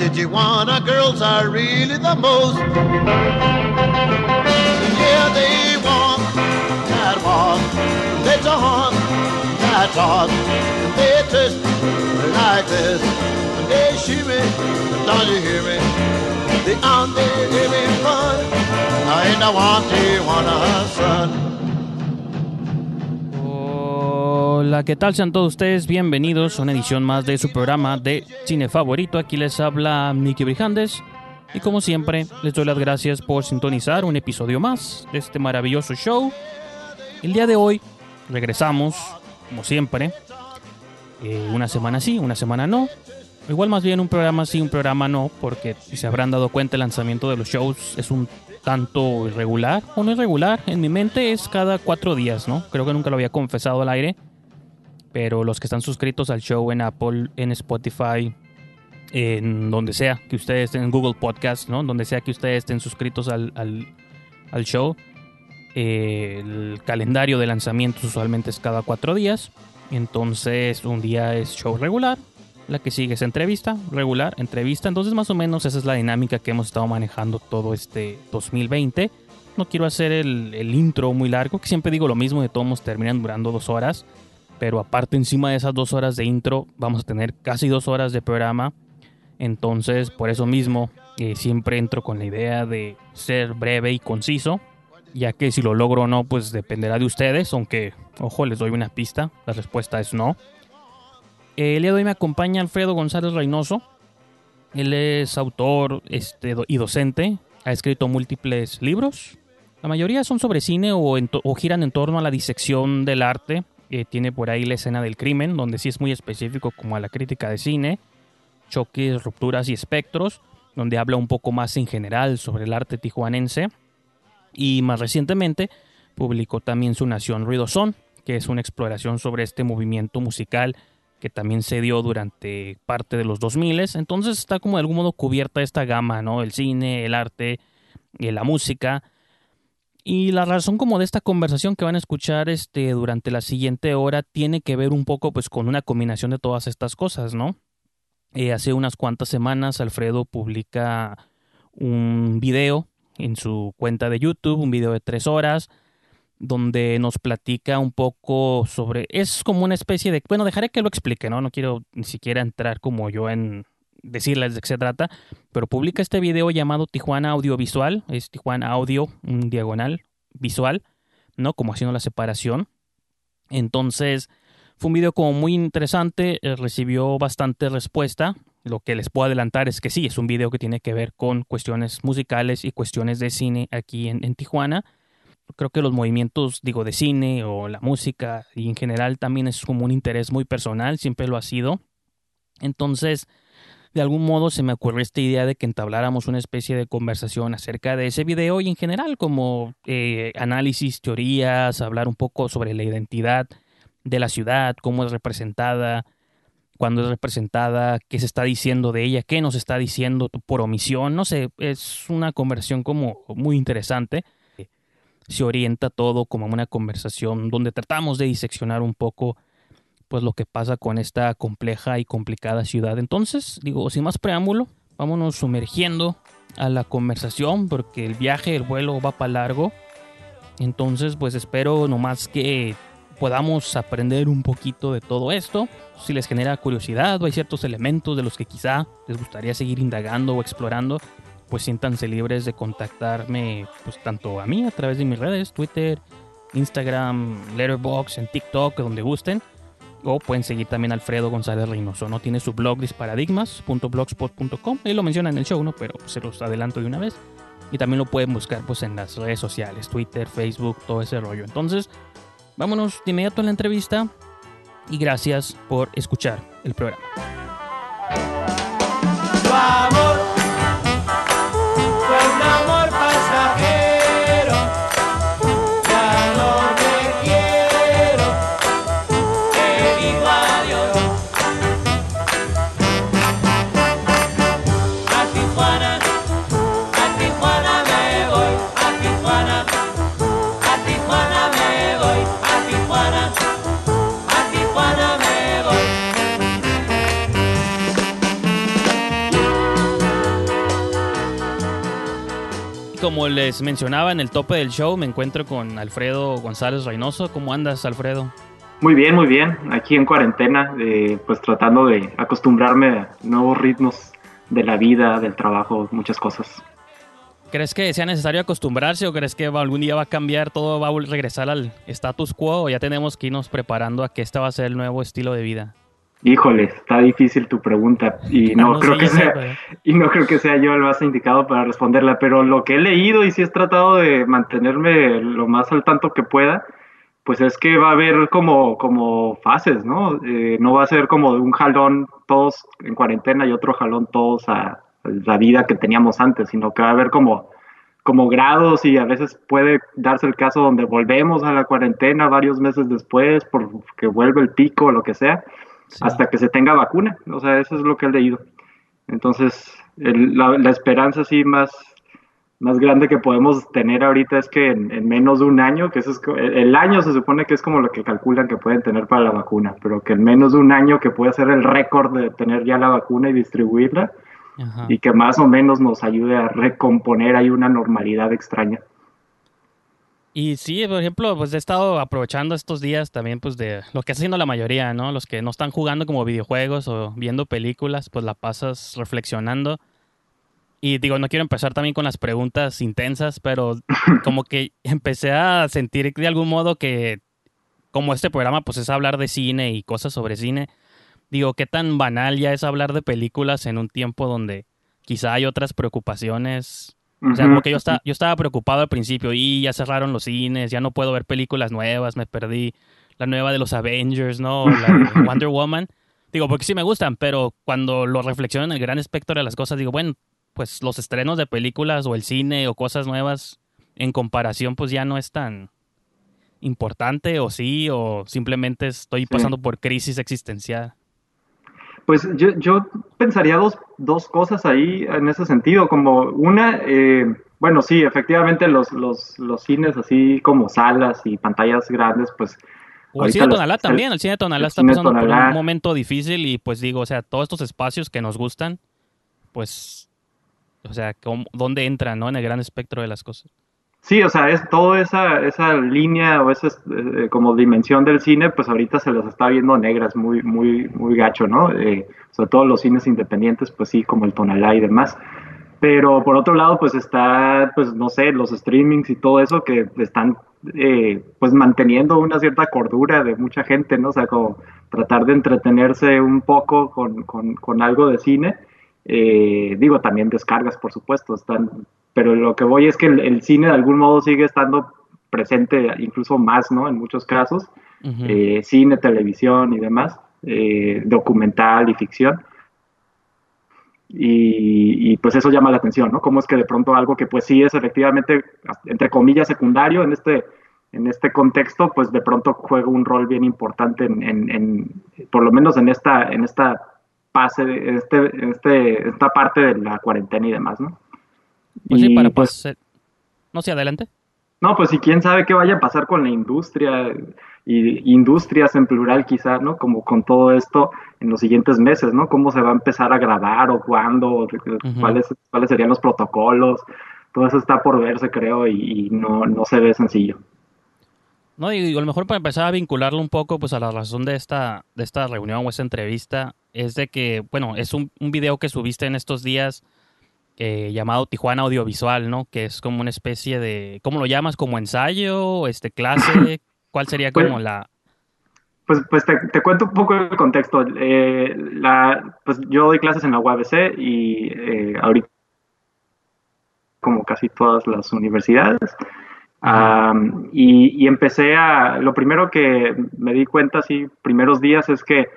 But the Tijuana girls are really the most. Yeah, they walk that walk, they talk that talk, they twist like this, they shimmy, don't you hear me? They on there having fun, I ain't the one Tijuana son. ¿Qué tal? Sean todos ustedes bienvenidos a una edición más de su programa de cine favorito. Aquí les habla Nicky Brijandes y como siempre les doy las gracias por sintonizar un episodio más de este maravilloso show. El día de hoy regresamos, como siempre, eh, una semana sí, una semana no. Igual más bien un programa sí, un programa no, porque si se habrán dado cuenta el lanzamiento de los shows es un tanto irregular o no irregular. En mi mente es cada cuatro días, ¿no? Creo que nunca lo había confesado al aire pero los que están suscritos al show en Apple, en Spotify, en donde sea que ustedes estén, en Google Podcast, ¿no? Donde sea que ustedes estén suscritos al, al, show, eh, el calendario de lanzamientos usualmente es cada cuatro días. Entonces, un día es show regular, la que sigue es entrevista, regular, entrevista. Entonces, más o menos esa es la dinámica que hemos estado manejando todo este 2020. No quiero hacer el, el intro muy largo, que siempre digo lo mismo, de todos terminan durando dos horas pero aparte encima de esas dos horas de intro vamos a tener casi dos horas de programa. Entonces por eso mismo eh, siempre entro con la idea de ser breve y conciso, ya que si lo logro o no pues dependerá de ustedes, aunque ojo les doy una pista, la respuesta es no. el día de hoy me acompaña Alfredo González Reynoso, él es autor este, y docente, ha escrito múltiples libros, la mayoría son sobre cine o giran en torno a la disección del arte eh, tiene por ahí la escena del crimen, donde sí es muy específico como a la crítica de cine, choques, rupturas y espectros, donde habla un poco más en general sobre el arte tijuanense. Y más recientemente publicó también su Nación Ruidosón, que es una exploración sobre este movimiento musical que también se dio durante parte de los 2000. Entonces está como de algún modo cubierta esta gama, ¿no? El cine, el arte, y la música y la razón como de esta conversación que van a escuchar este, durante la siguiente hora tiene que ver un poco pues con una combinación de todas estas cosas, ¿no? Eh, hace unas cuantas semanas Alfredo publica un video en su cuenta de YouTube, un video de tres horas, donde nos platica un poco sobre, es como una especie de, bueno, dejaré que lo explique, ¿no? No quiero ni siquiera entrar como yo en decirles de qué se trata, pero publica este video llamado Tijuana Audiovisual, es Tijuana Audio, un diagonal visual, ¿no? Como haciendo la separación. Entonces, fue un video como muy interesante, eh, recibió bastante respuesta. Lo que les puedo adelantar es que sí, es un video que tiene que ver con cuestiones musicales y cuestiones de cine aquí en, en Tijuana. Creo que los movimientos, digo, de cine o la música y en general también es como un interés muy personal, siempre lo ha sido. Entonces, de algún modo se me ocurrió esta idea de que entabláramos una especie de conversación acerca de ese video y en general como eh, análisis, teorías, hablar un poco sobre la identidad de la ciudad, cómo es representada, cuándo es representada, qué se está diciendo de ella, qué nos está diciendo por omisión, no sé, es una conversación como muy interesante. Se orienta todo como una conversación donde tratamos de diseccionar un poco pues lo que pasa con esta compleja y complicada ciudad. Entonces, digo, sin más preámbulo, vámonos sumergiendo a la conversación porque el viaje, el vuelo va para largo. Entonces, pues espero nomás que podamos aprender un poquito de todo esto. Si les genera curiosidad o hay ciertos elementos de los que quizá les gustaría seguir indagando o explorando, pues siéntanse libres de contactarme, pues tanto a mí a través de mis redes, Twitter, Instagram, Letterboxd, en TikTok, donde gusten. O pueden seguir también a Alfredo González Reynoso, ¿no? Tiene su blog disparadigmas.blogspot.com. Él lo menciona en el show, ¿no? Pero se los adelanto de una vez. Y también lo pueden buscar pues en las redes sociales, Twitter, Facebook, todo ese rollo. Entonces, vámonos de inmediato a la entrevista y gracias por escuchar el programa. como les mencionaba en el tope del show, me encuentro con Alfredo González Reynoso. ¿Cómo andas, Alfredo? Muy bien, muy bien. Aquí en cuarentena, eh, pues tratando de acostumbrarme a nuevos ritmos de la vida, del trabajo, muchas cosas. ¿Crees que sea necesario acostumbrarse o crees que algún día va a cambiar, todo va a regresar al status quo o ya tenemos que irnos preparando a que este va a ser el nuevo estilo de vida? Híjole, está difícil tu pregunta y no, creo que sea y no creo que sea yo el más indicado para responderla, pero lo que he leído y si he tratado de mantenerme lo más al tanto que pueda, pues es que va a haber como, como fases, ¿no? Eh, no va a ser como de un jalón todos en cuarentena y otro jalón todos a la vida que teníamos antes, sino que va a haber como, como grados y a veces puede darse el caso donde volvemos a la cuarentena varios meses después porque vuelve el pico o lo que sea hasta que se tenga vacuna. O sea, eso es lo que he leído. Entonces, la, esperanza así más, más grande que podemos tener ahorita es que en, menos de un año, que eso es, el año se supone que es como lo que calculan que pueden tener para la vacuna, pero que en menos de un año que puede ser el récord de tener ya la vacuna y distribuirla, y que más o menos nos ayude a recomponer ahí una normalidad extraña. Y sí, por ejemplo, pues he estado aprovechando estos días también, pues de lo que está haciendo la mayoría, ¿no? Los que no están jugando como videojuegos o viendo películas, pues la pasas reflexionando. Y digo, no quiero empezar también con las preguntas intensas, pero como que empecé a sentir de algún modo que como este programa pues es hablar de cine y cosas sobre cine, digo, qué tan banal ya es hablar de películas en un tiempo donde quizá hay otras preocupaciones o sea, como que yo, estaba, yo estaba preocupado al principio y ya cerraron los cines, ya no puedo ver películas nuevas, me perdí la nueva de los Avengers, ¿no? La de Wonder Woman. Digo, porque sí me gustan, pero cuando lo reflexiono en el gran espectro de las cosas, digo, bueno, pues los estrenos de películas o el cine o cosas nuevas en comparación, pues ya no es tan importante o sí, o simplemente estoy pasando por crisis existencial. Pues yo, yo pensaría dos, dos, cosas ahí en ese sentido, como una, eh, bueno, sí, efectivamente los, los, los, cines así como salas y pantallas grandes, pues... O el cine de Tonalá también, el cine de Tonalá está pasando por un momento difícil y pues digo, o sea, todos estos espacios que nos gustan, pues, o sea, ¿dónde entran, no? En el gran espectro de las cosas. Sí, o sea, es toda esa, esa línea o esa eh, como dimensión del cine, pues ahorita se las está viendo negras, muy, muy, muy gacho, ¿no? Eh, sobre todo los cines independientes, pues sí, como el Tonalá y demás. Pero por otro lado, pues está, pues no sé, los streamings y todo eso que están, eh, pues manteniendo una cierta cordura de mucha gente, ¿no? O sea, como tratar de entretenerse un poco con, con, con algo de cine. digo, también descargas, por supuesto, están pero lo que voy es que el, cine de algún modo sigue estando presente incluso más, ¿no? En muchos casos, eh, cine, televisión y demás, eh, documental y ficción. Y, pues eso llama la atención, ¿no? Cómo es que de pronto algo que pues sí es efectivamente, entre comillas, secundario en este, en este contexto, pues de pronto juega un rol bien importante en, en, por lo menos en esta, en esta pase, en este, este, esta parte de la cuarentena y demás, ¿no? Pues sí, para pues, No sé, adelante. No, pues si quién sabe qué vaya a pasar con la industria y industrias en plural quizá, ¿no? Como con todo esto en los siguientes meses, ¿no? Cómo se va a empezar a grabar o cuándo, cuáles, cuáles serían los protocolos. Todo eso está por verse, creo, y, no, no se ve sencillo. No, y a lo mejor para empezar a vincularlo un poco pues a la razón de esta, de esta reunión o esta entrevista, es de que, bueno, es un, un video que subiste en estos días eh, llamado Tijuana Audiovisual, ¿no? Que es como una especie de, ¿cómo lo llamas? ¿Como ensayo? Este, ¿Clase? ¿Cuál sería como pues, la...? Pues, pues te, cuento un poco el contexto. Eh, la, pues yo doy clases en la UABC y eh, ahorita como casi todas las universidades. y, y, empecé a, lo primero que me di cuenta, así, primeros días, es que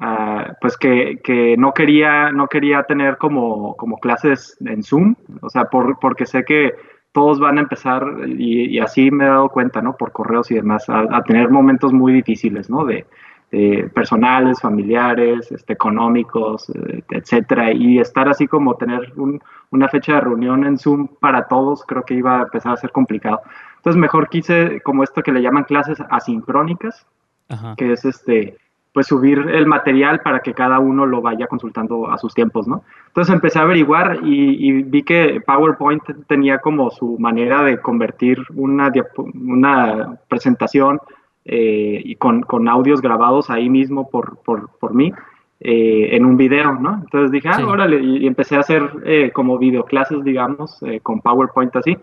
Ah, pues que, que, no quería no quería tener como, como clases en Zoom, o sea, por, porque sé que todos van a empezar, y, así me he dado cuenta, ¿no? Por correos y demás, a, tener momentos muy difíciles, ¿no? De, personales, familiares, este, económicos, eh, etcétera, y estar así como tener una fecha de reunión en Zoom para todos, creo que iba a empezar a ser complicado. Entonces, mejor quise como esto que le llaman clases asincrónicas, que es este pues subir el material para que cada uno lo vaya consultando a sus tiempos, ¿no? Entonces empecé a averiguar y, vi que PowerPoint tenía como su manera de convertir una, una presentación eh, y con, audios grabados ahí mismo por, por, mí eh, en un video, ¿no? Entonces dije, ah, órale, y, empecé a hacer eh, como videoclases, digamos, con PowerPoint así.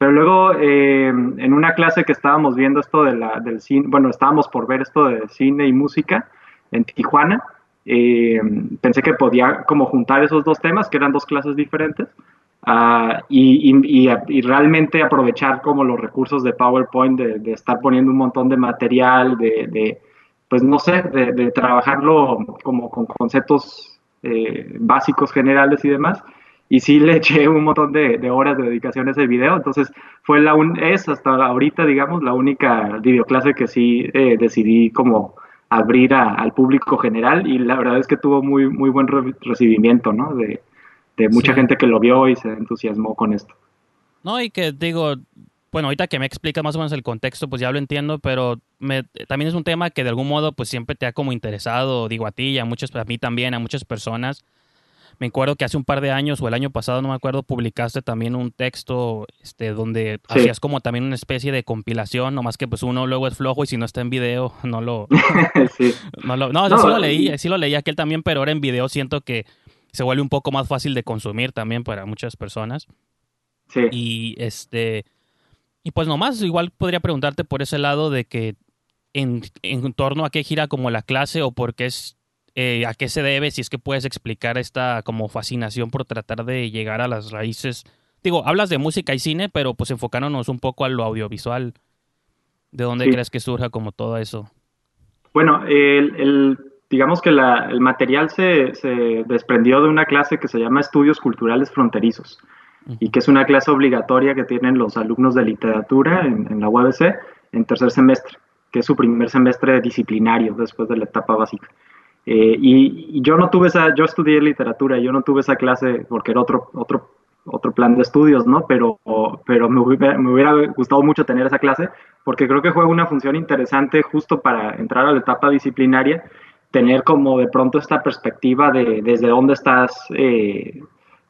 Pero luego en una clase que estábamos viendo esto de la, del cine, bueno, estábamos por ver esto de cine y música, en Tijuana. Eh, pensé que podía como juntar esos dos temas, que eran dos clases diferentes, ah, y, realmente aprovechar como los recursos de PowerPoint, de, estar poniendo un montón de material, de, pues no sé, de, trabajarlo como con conceptos eh, básicos generales y demás. Y sí le eché un montón de, horas de dedicación a ese video, entonces fue la un, es hasta ahorita, digamos, la única videoclase que sí eh, decidí como abrir al público general y la verdad es que tuvo muy, muy buen recibimiento, ¿no? De, mucha gente que lo vio y se entusiasmó con esto. No, y que digo, bueno, ahorita que me explica más o menos el contexto, pues ya lo entiendo, pero me, también es un tema que de algún modo pues siempre te ha como interesado, digo a ti y a muchos, a mí también, a muchas personas. Me acuerdo que hace un par de años o el año pasado, no me acuerdo, publicaste también un texto este, donde hacías como también una especie de compilación, nomás que pues uno luego es flojo y si no está en video no lo... no, lo no, sí lo leí, sí lo leí aquel también, pero ahora en video siento que se vuelve un poco más fácil de consumir también para muchas personas. Sí. Y este... Y pues nomás, igual podría preguntarte por ese lado de que en, en torno a qué gira como la clase o por qué es eh, a qué se debe, si es que puedes explicar esta como fascinación por tratar de llegar a las raíces. Digo, hablas de música y cine, pero pues enfocándonos un poco a lo audiovisual. ¿De dónde crees que surja como todo eso? Bueno, el, digamos que el material se, desprendió de una clase que se llama Estudios Culturales Fronterizos y que es una clase obligatoria que tienen los alumnos de literatura en, en la UABC en tercer semestre, que es su primer semestre disciplinario después de la etapa básica. Eh, y, yo no tuve esa, yo estudié literatura, yo no tuve esa clase porque era otro, otro, otro plan de estudios, ¿no? Pero, pero me, hubiera, me hubiera gustado mucho tener esa clase porque creo que juega una función interesante justo para entrar a la etapa disciplinaria, tener como de pronto esta perspectiva de desde dónde estás, eh,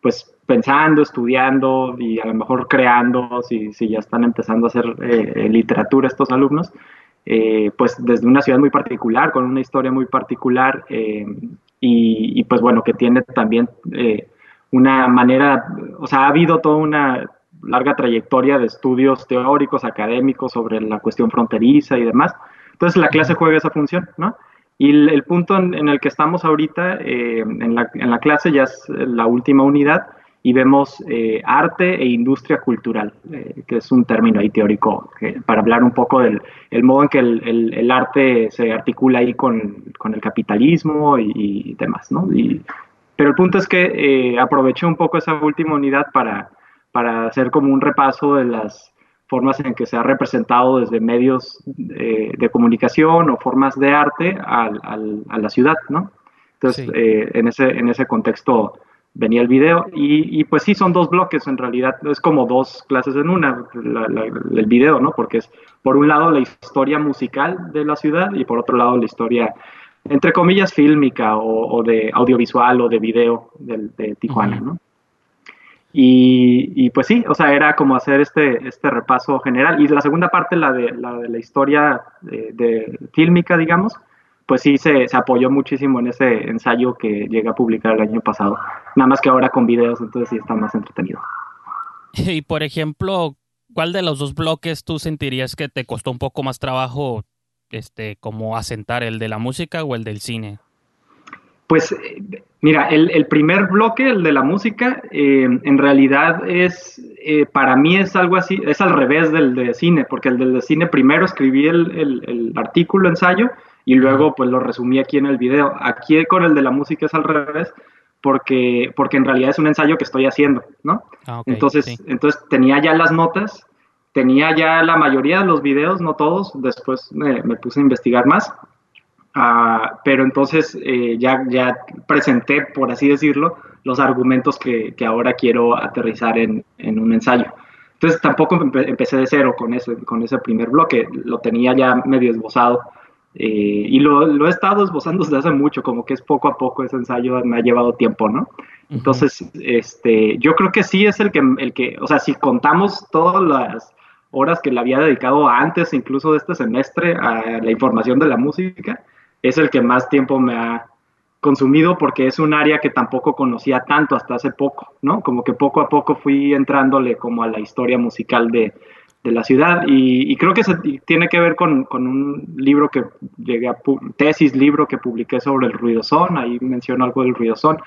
pues pensando, estudiando y a lo mejor creando, si, si ya están empezando a hacer eh, literatura estos alumnos. Eh, pues desde una ciudad muy particular, con una historia muy particular eh, y, pues bueno, que tiene también eh, una manera, o sea, ha habido toda una larga trayectoria de estudios teóricos, académicos sobre la cuestión fronteriza y demás. Entonces la clase juega esa función, ¿no? Y el, punto en, el que estamos ahorita, en, la, clase, ya es la última unidad, y vemos eh, arte e industria cultural, eh, que es un término ahí teórico para hablar un poco del el modo en que el, el, arte se articula ahí con, con el capitalismo y, demás, ¿no? Y, pero el punto es que eh, aproveché un poco esa última unidad para, para hacer como un repaso de las formas en que se ha representado desde medios de comunicación o formas de arte al, al, a la ciudad, ¿no? Entonces, en, ese, en ese contexto venía el video y, pues sí, son dos bloques en realidad, es como dos clases en una, el video, ¿no? Porque es por un lado la historia musical de la ciudad y por otro lado la historia, entre comillas, fílmica o, de audiovisual o de video de, Tijuana, ¿no? Y, pues sí, o sea, era como hacer este, este repaso general. Y la segunda parte, la de la, de la historia de, de fílmica, digamos, pues sí se, apoyó muchísimo en ese ensayo que llegué a publicar el año pasado. Nada más que ahora con videos, entonces sí está más entretenido. Y por ejemplo, ¿cuál de los dos bloques tú sentirías que te costó un poco más trabajo este, como asentar, el de la música o el del cine? Pues mira, el, primer bloque, el de la música, eh, en realidad es, eh, para mí es algo así, es al revés del de cine, porque el del de cine primero escribí el, el, el artículo, ensayo, y luego pues lo resumí aquí en el video. Aquí con el de la música es al revés, porque, porque en realidad es un ensayo que estoy haciendo, ¿no? Ah, entonces, entonces tenía ya las notas, tenía ya la mayoría de los videos, no todos, después me, puse a investigar más, ah, pero entonces eh, ya, ya presenté, por así decirlo, los argumentos que, que ahora quiero aterrizar en, en, un ensayo. Entonces tampoco empecé de cero con ese, con ese primer bloque, lo tenía ya medio esbozado Eh, y lo, he estado esbozando desde hace mucho, como que es poco a poco ese ensayo me ha llevado tiempo, ¿no? Entonces, este, yo creo que sí es el que, el que, o sea, si contamos todas las horas que le había dedicado antes, incluso de este semestre, a la información de la música, es el que más tiempo me ha consumido porque es un área que tampoco conocía tanto hasta hace poco, ¿no? Como que poco a poco fui entrándole como a la historia musical de, de la ciudad y, creo que se tiene que ver con, con, un libro que llegué a, tesis, libro que publiqué sobre el ruidosón, ahí menciono algo del ruidosón,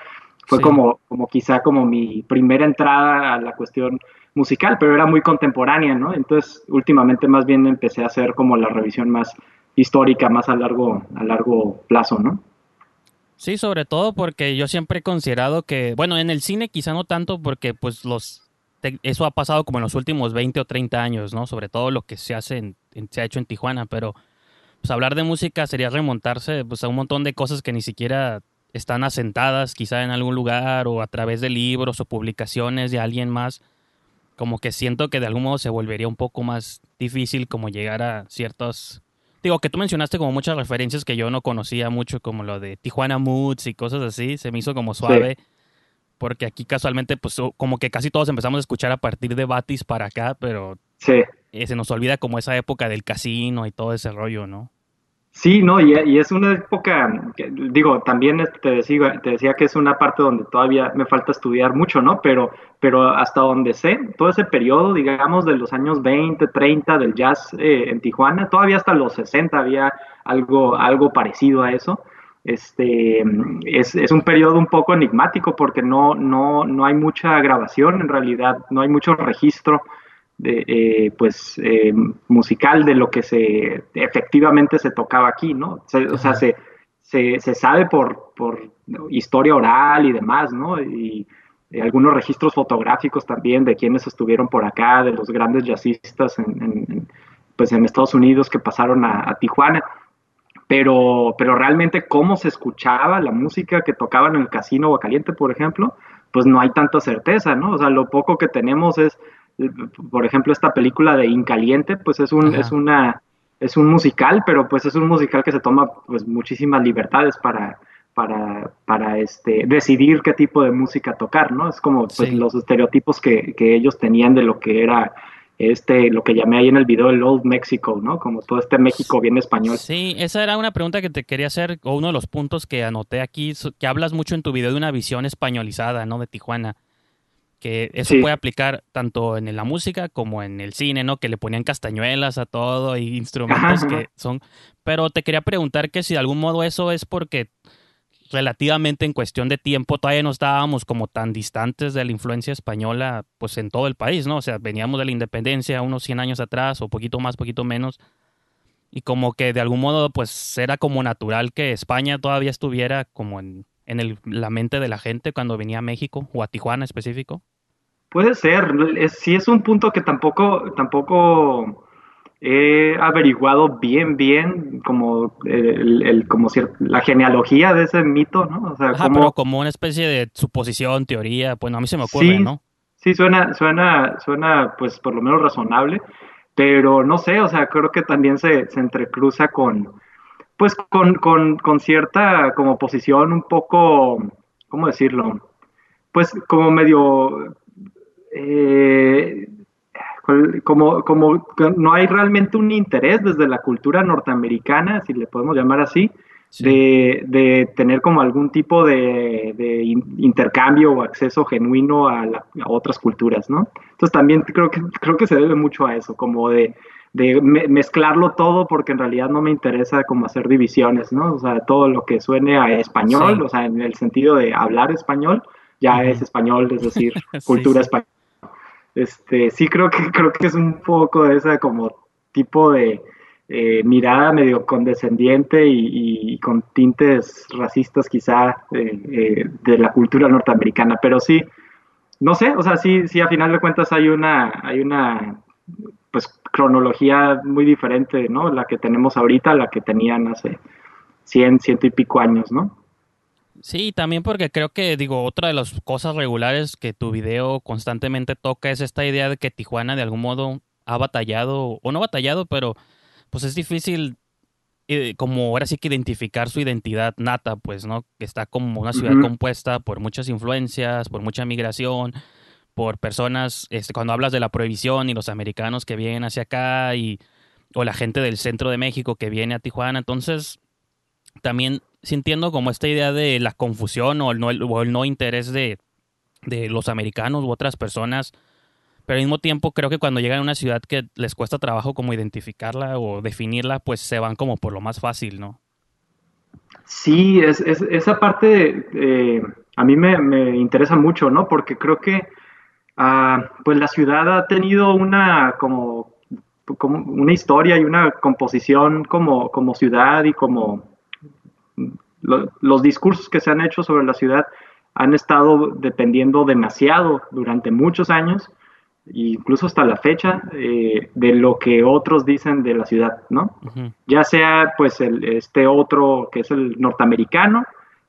fue como, como quizá como mi primera entrada a la cuestión musical, pero era muy contemporánea, ¿no? Entonces últimamente más bien empecé a hacer como la revisión más histórica, más a largo, a largo plazo, ¿no? Sí, sobre todo porque yo siempre he considerado que, bueno, en el cine quizá no tanto porque pues los eso ha pasado como en los últimos 20 o 30 años, ¿no? Sobre todo lo que se hace se ha hecho en Tijuana, pero pues hablar de música sería remontarse pues a un montón de cosas que ni siquiera están asentadas quizá en algún lugar o a través de libros o publicaciones de alguien más. Como que siento que de algún modo se volvería un poco más difícil como llegar a ciertos Digo, que tú mencionaste como muchas referencias que yo no conocía mucho, como lo de Tijuana Moods y cosas así, se me hizo como suave porque aquí casualmente, pues como que casi todos empezamos a escuchar a partir de Batis para acá, pero sí. Eh, se nos olvida como esa época del casino y todo ese rollo, ¿no? Sí, no, y, es una época, digo, también te decía, te decía que es una parte donde todavía me falta estudiar mucho, ¿no? Pero, pero hasta donde sé, todo ese periodo, digamos, de los años 20, 30 del jazz eh, en Tijuana, todavía hasta los 60 había algo, algo parecido a eso este, es, es, un periodo un poco enigmático porque no, no, no, hay mucha grabación en realidad, no hay mucho registro de, eh, pues, eh, musical de lo que se efectivamente se tocaba aquí, ¿no? o sea, se, se, se, sabe por, por historia oral y demás, ¿no? Y, algunos registros fotográficos también de quienes estuvieron por acá, de los grandes jazzistas en, pues en Estados Unidos que pasaron a, a Tijuana pero, pero realmente cómo se escuchaba la música que tocaban en el casino Caliente, por ejemplo, pues no hay tanta certeza, ¿no? O sea, lo poco que tenemos es, por ejemplo, esta película de Incaliente, pues es un, es una, es un musical, pero pues es un musical que se toma pues muchísimas libertades para, para, para este, decidir qué tipo de música tocar, ¿no? Es como pues, los estereotipos que, que ellos tenían de lo que era este, lo que llamé ahí en el video el Old Mexico, ¿no? Como todo este México bien español. Sí, esa era una pregunta que te quería hacer, o uno de los puntos que anoté aquí, que hablas mucho en tu video de una visión españolizada, ¿no? De Tijuana. Que eso puede aplicar tanto en la música como en el cine, ¿no? Que le ponían castañuelas a todo y instrumentos que son... Pero te quería preguntar que si de algún modo eso es porque relativamente en cuestión de tiempo todavía no estábamos como tan distantes de la influencia española pues en todo el país, ¿no? O sea, veníamos de la independencia unos 100 años atrás o poquito más, poquito menos. Y como que de algún modo pues era como natural que España todavía estuviera como en, en el, la mente de la gente cuando venía a México o a Tijuana específico. Puede ser, es, sí es un punto que tampoco, tampoco he averiguado bien, bien como, el, como la genealogía de ese mito, ¿no? O sea, como, como una especie de suposición, teoría, bueno, a mí se me ocurre, ¿no? Sí, suena, suena, suena, pues por lo menos razonable, pero no sé, o sea, creo que también se, se entrecruza con, pues con, con, con cierta como posición un poco, ¿cómo decirlo? Pues como medio... Eh, como, como no hay realmente un interés desde la cultura norteamericana, si le podemos llamar así, de, tener como algún tipo de, intercambio o acceso genuino a, otras culturas, ¿no? Entonces también creo que, creo que se debe mucho a eso, como de, mezclarlo todo porque en realidad no me interesa como hacer divisiones, ¿no? O sea, todo lo que suene a español, o sea, en el sentido de hablar español, ya es español, es decir, cultura española este, sí creo que creo que es un poco de esa como tipo de eh, mirada medio condescendiente y, con tintes racistas quizá eh, eh, de la cultura norteamericana, pero sí, no sé, o sea, sí, sí a final de cuentas hay una, hay una pues cronología muy diferente, ¿no? La que tenemos ahorita, la que tenían hace 100, ciento y pico años, ¿no? Sí, también porque creo que, digo, otra de las cosas regulares que tu video constantemente toca es esta idea de que Tijuana de algún modo ha batallado, o no batallado, pero pues es difícil eh, como ahora sí que identificar su identidad nata, pues, ¿no? Que está como una ciudad compuesta por muchas influencias, por mucha migración, por personas, este, cuando hablas de la prohibición y los americanos que vienen hacia acá y o la gente del centro de México que viene a Tijuana, entonces también sintiendo como esta idea de la confusión o el no, interés de, los americanos u otras personas pero al mismo tiempo creo que cuando llegan a una ciudad que les cuesta trabajo como identificarla o definirla, pues se van como por lo más fácil, ¿no? Sí, es, esa parte eh, a mí me, interesa mucho, ¿no? Porque creo que ah, pues la ciudad ha tenido una como, como, una historia y una composición como, como ciudad y como los discursos que se han hecho sobre la ciudad han estado dependiendo demasiado durante muchos años incluso hasta la fecha, eh, de lo que otros dicen de la ciudad, ¿no? Ya sea pues el, este otro que es el norteamericano,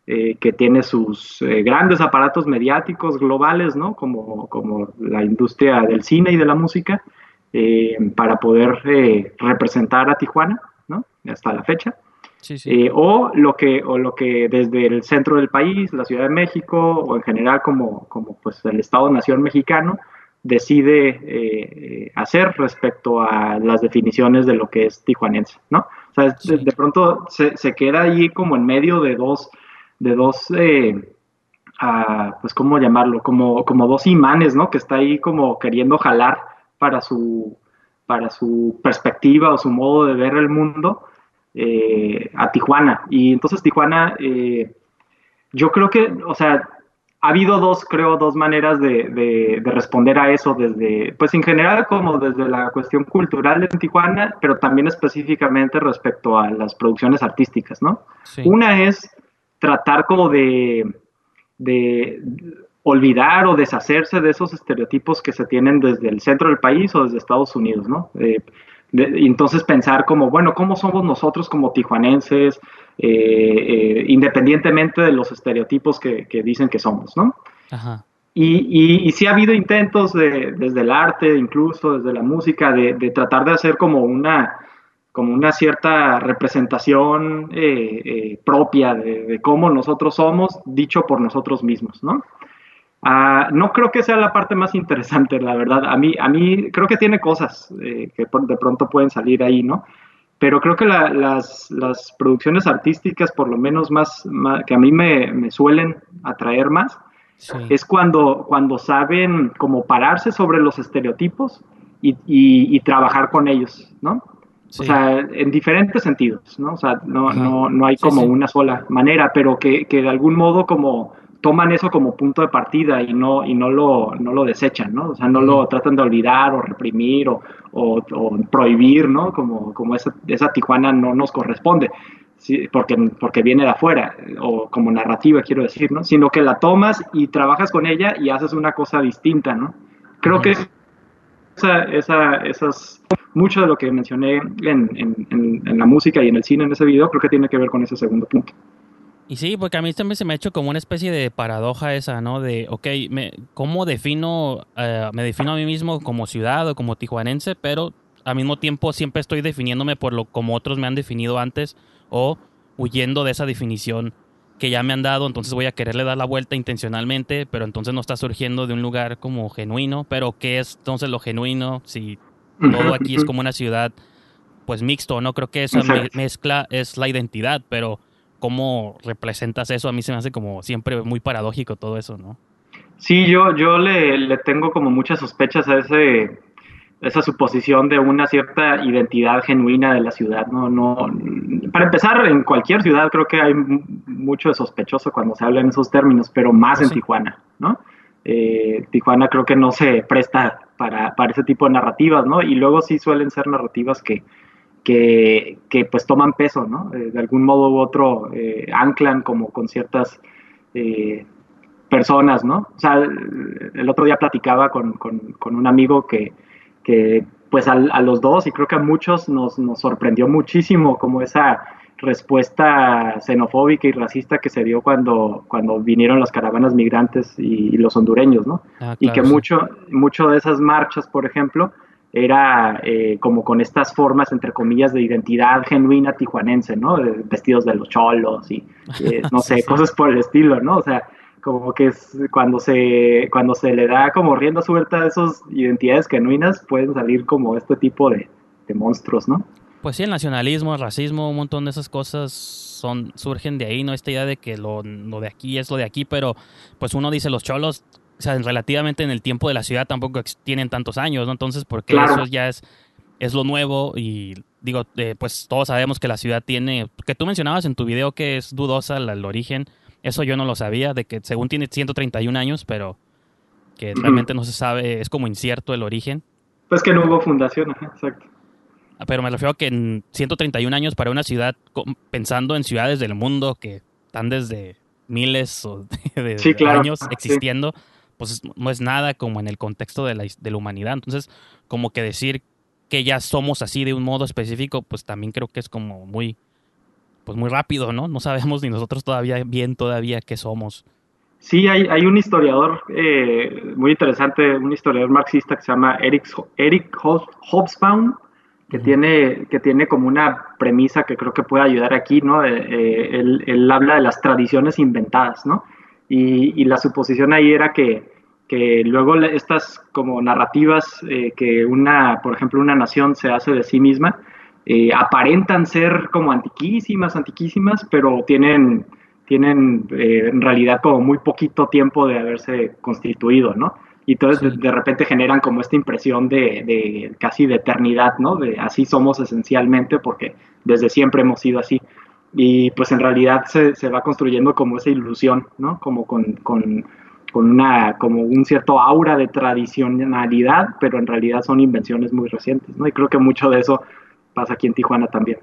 eh, que tiene sus eh, grandes aparatos mediáticos globales, ¿no? Como, como la industria del cine y de la música, para poder representar a Tijuana, ¿no? Hasta la fecha. O, lo que, o lo que desde el centro del país, la Ciudad de México, o en general como, como pues el Estado-Nación mexicano, decide eh, eh, hacer respecto a las definiciones de lo que es tijuanense, ¿no? O sea, de, pronto se, se, queda ahí como en medio de dos, de dos, eh, pues, ¿cómo llamarlo? Como, como dos imanes, ¿no? Que está ahí como queriendo jalar para su, para su perspectiva o su modo de ver el mundo a Tijuana. Y entonces Tijuana, yo creo que, o sea, ha habido dos, creo, dos maneras de, responder a eso, desde, pues en general como desde la cuestión cultural en Tijuana, pero también específicamente respecto a las producciones artísticas, ¿no? Una es tratar como de, de olvidar o deshacerse de esos estereotipos que se tienen desde el centro del país o desde Estados Unidos, ¿no? Y entonces pensar como, bueno, ¿cómo somos nosotros como tijuanenses? Eh, eh, independientemente de los estereotipos que, dicen que somos, ¿no? Y, y, sí ha habido intentos desde el arte, incluso desde la música, de, tratar de hacer como una, como una cierta representación eh, propia de, cómo nosotros somos, dicho por nosotros mismos, ¿no? Ah, no creo que sea la parte más interesante, la verdad. A mí, a mí creo que tiene cosas que de pronto pueden salir ahí, ¿no? pero creo que las, producciones artísticas, por lo menos más, que a mí me, suelen atraer más, es cuando, cuando saben cómo pararse sobre los estereotipos y, trabajar con ellos, ¿no? O sea, en diferentes sentidos, ¿no? O sea, no, no, no hay como una sola manera, pero que, que de algún modo como toman eso como punto de partida y no, y no, lo, no lo desechan, ¿no? O sea, no lo tratan de olvidar o reprimir o, o, prohibir, ¿no? Como, como esa, esa, Tijuana no nos corresponde, ¿sí? porque, porque viene de afuera, o como narrativa, quiero decir, ¿no? Sino que la tomas y trabajas con ella y haces una cosa distinta, ¿no? Creo que esa, esa, esas, mucho de lo que mencioné en, en, en la música y en el cine en ese video, creo que tiene que ver con ese segundo punto. Y sí, porque a mí también se me ha hecho como una especie de paradoja esa, ¿no? De, ok, me, ¿cómo defino, eh, me defino a mí mismo como ciudad o como tijuanense, pero al mismo tiempo siempre estoy definiéndome por lo como otros me han definido antes o huyendo de esa definición que ya me han dado, entonces voy a quererle dar la vuelta intencionalmente, pero entonces no está surgiendo de un lugar como genuino, pero ¿qué es entonces lo genuino si todo aquí es como una ciudad pues mixto, ¿no? Creo que esa mezcla es la identidad, pero cómo representas eso, a mí se me hace como siempre muy paradójico todo eso, ¿no? Sí, yo, yo le, tengo como muchas sospechas a ese, esa suposición de una cierta identidad genuina de la ciudad, ¿no? no para empezar, en cualquier ciudad creo que hay mucho de sospechoso cuando se habla en esos términos, pero más en Tijuana, ¿no? Eh, Tijuana creo que no se presta para, para, ese tipo de narrativas, ¿no? Y luego sí suelen ser narrativas que, que, pues toman peso, ¿no? Eh, de algún modo u otro eh, anclan como con ciertas eh, personas, ¿no? O sea, el, otro día platicaba con, un amigo que, pues a, los dos y creo que a muchos nos, sorprendió muchísimo como esa respuesta xenofóbica y racista que se dio cuando, cuando vinieron las caravanas migrantes y, los hondureños, ¿no? Ah, y que mucho, mucho de esas marchas, por ejemplo, era eh, como con estas formas, entre comillas, de identidad genuina tijuanense, ¿no? vestidos de los cholos y, eh, no sé, cosas por el estilo, ¿no? O sea, como que es cuando se, cuando se le da como rienda suelta a esas identidades genuinas, pueden salir como este tipo de, monstruos, ¿no? Pues sí, el nacionalismo, el racismo, un montón de esas cosas son, surgen de ahí, ¿no? Esta idea de que lo, lo de aquí es lo de aquí, pero pues uno dice los cholos o sea, relativamente en el tiempo de la ciudad tampoco tienen tantos años, ¿no? Entonces, ¿por qué eso ya es, es lo nuevo? Y digo, eh, pues todos sabemos que la ciudad tiene, que tú mencionabas en tu video que es dudosa el, origen, eso yo no lo sabía, de que según tiene 131 años, pero que realmente no se sabe, es como incierto el origen. Pues que no hubo fundación, exacto. Ah, pero me refiero a que en 131 años para una ciudad, pensando en ciudades del mundo que están desde miles de, años existiendo, pues no es nada como en el contexto de la, de la humanidad. Entonces, como que decir que ya somos así de un modo específico, pues también creo que es como muy, pues muy rápido, ¿no? No sabemos ni nosotros todavía bien todavía qué somos. Sí, hay, hay un historiador eh, muy interesante, un historiador marxista que se llama Eric, Eric Hobsbawm, que, tiene, que tiene como una premisa que creo que puede ayudar aquí, ¿no? Eh, eh, él, él, habla de las tradiciones inventadas, ¿no? Y, la suposición ahí era que, que luego estas como narrativas eh, que una, por ejemplo, una nación se hace de sí misma, eh, aparentan ser como antiquísimas, antiquísimas, pero tienen, tienen eh, en realidad como muy poquito tiempo de haberse constituido, ¿no? Y entonces de, repente generan como esta impresión de, de, casi de eternidad, ¿no? De así somos esencialmente porque desde siempre hemos sido así y pues en realidad se, se va construyendo como esa ilusión, ¿no? Como con, con, con, una, como un cierto aura de tradicionalidad, pero en realidad son invenciones muy recientes, ¿no? Y creo que mucho de eso pasa aquí en Tijuana también.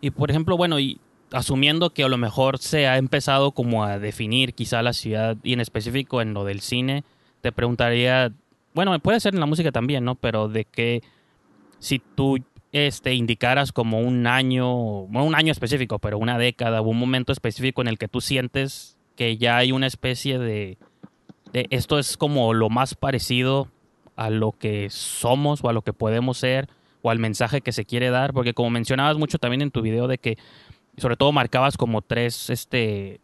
Y por ejemplo, bueno, y asumiendo que a lo mejor se ha empezado como a definir quizá la ciudad y en específico en lo del cine, te preguntaría, bueno, puede ser en la música también, ¿no? Pero de que si tú este, indicaras como un año, no un año específico, pero una década o un momento específico en el que tú sientes que ya hay una especie de, de, esto es como lo más parecido a lo que somos o a lo que podemos ser o al mensaje que se quiere dar, porque como mencionabas mucho también en tu video de que sobre todo marcabas como tres, este,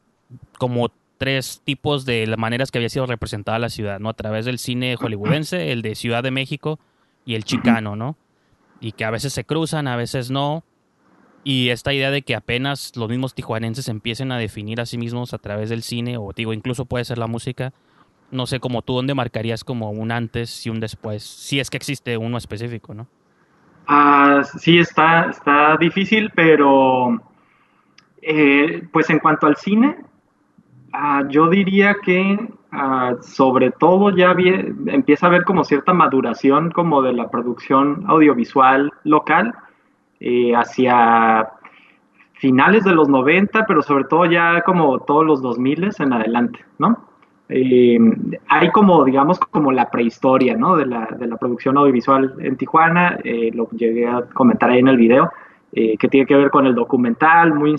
como tres tipos de maneras que había sido representada la ciudad, ¿no? A través del cine hollywoodense, el de Ciudad de México y el chicano, ¿no? Y que a veces se cruzan, a veces no. Y esta idea de que apenas los mismos tijuanenses empiecen a definir a sí mismos a través del cine, o digo, incluso puede ser la música, no sé, como tú, ¿dónde marcarías como un antes y un después? Si es que existe uno específico, ¿no? Ah, sí, está, está difícil, pero eh, pues en cuanto al cine, ah, yo diría que Ah, sobre todo ya empieza a haber como cierta maduración como de la producción audiovisual local eh, hacia finales de los 90, pero sobre todo ya como todos los 2000 en adelante, ¿no? Eh, hay como, digamos, como la prehistoria, ¿no? De la, de la producción audiovisual en Tijuana, eh, lo llegué a comentar ahí en el video, que tiene que ver con el documental, muy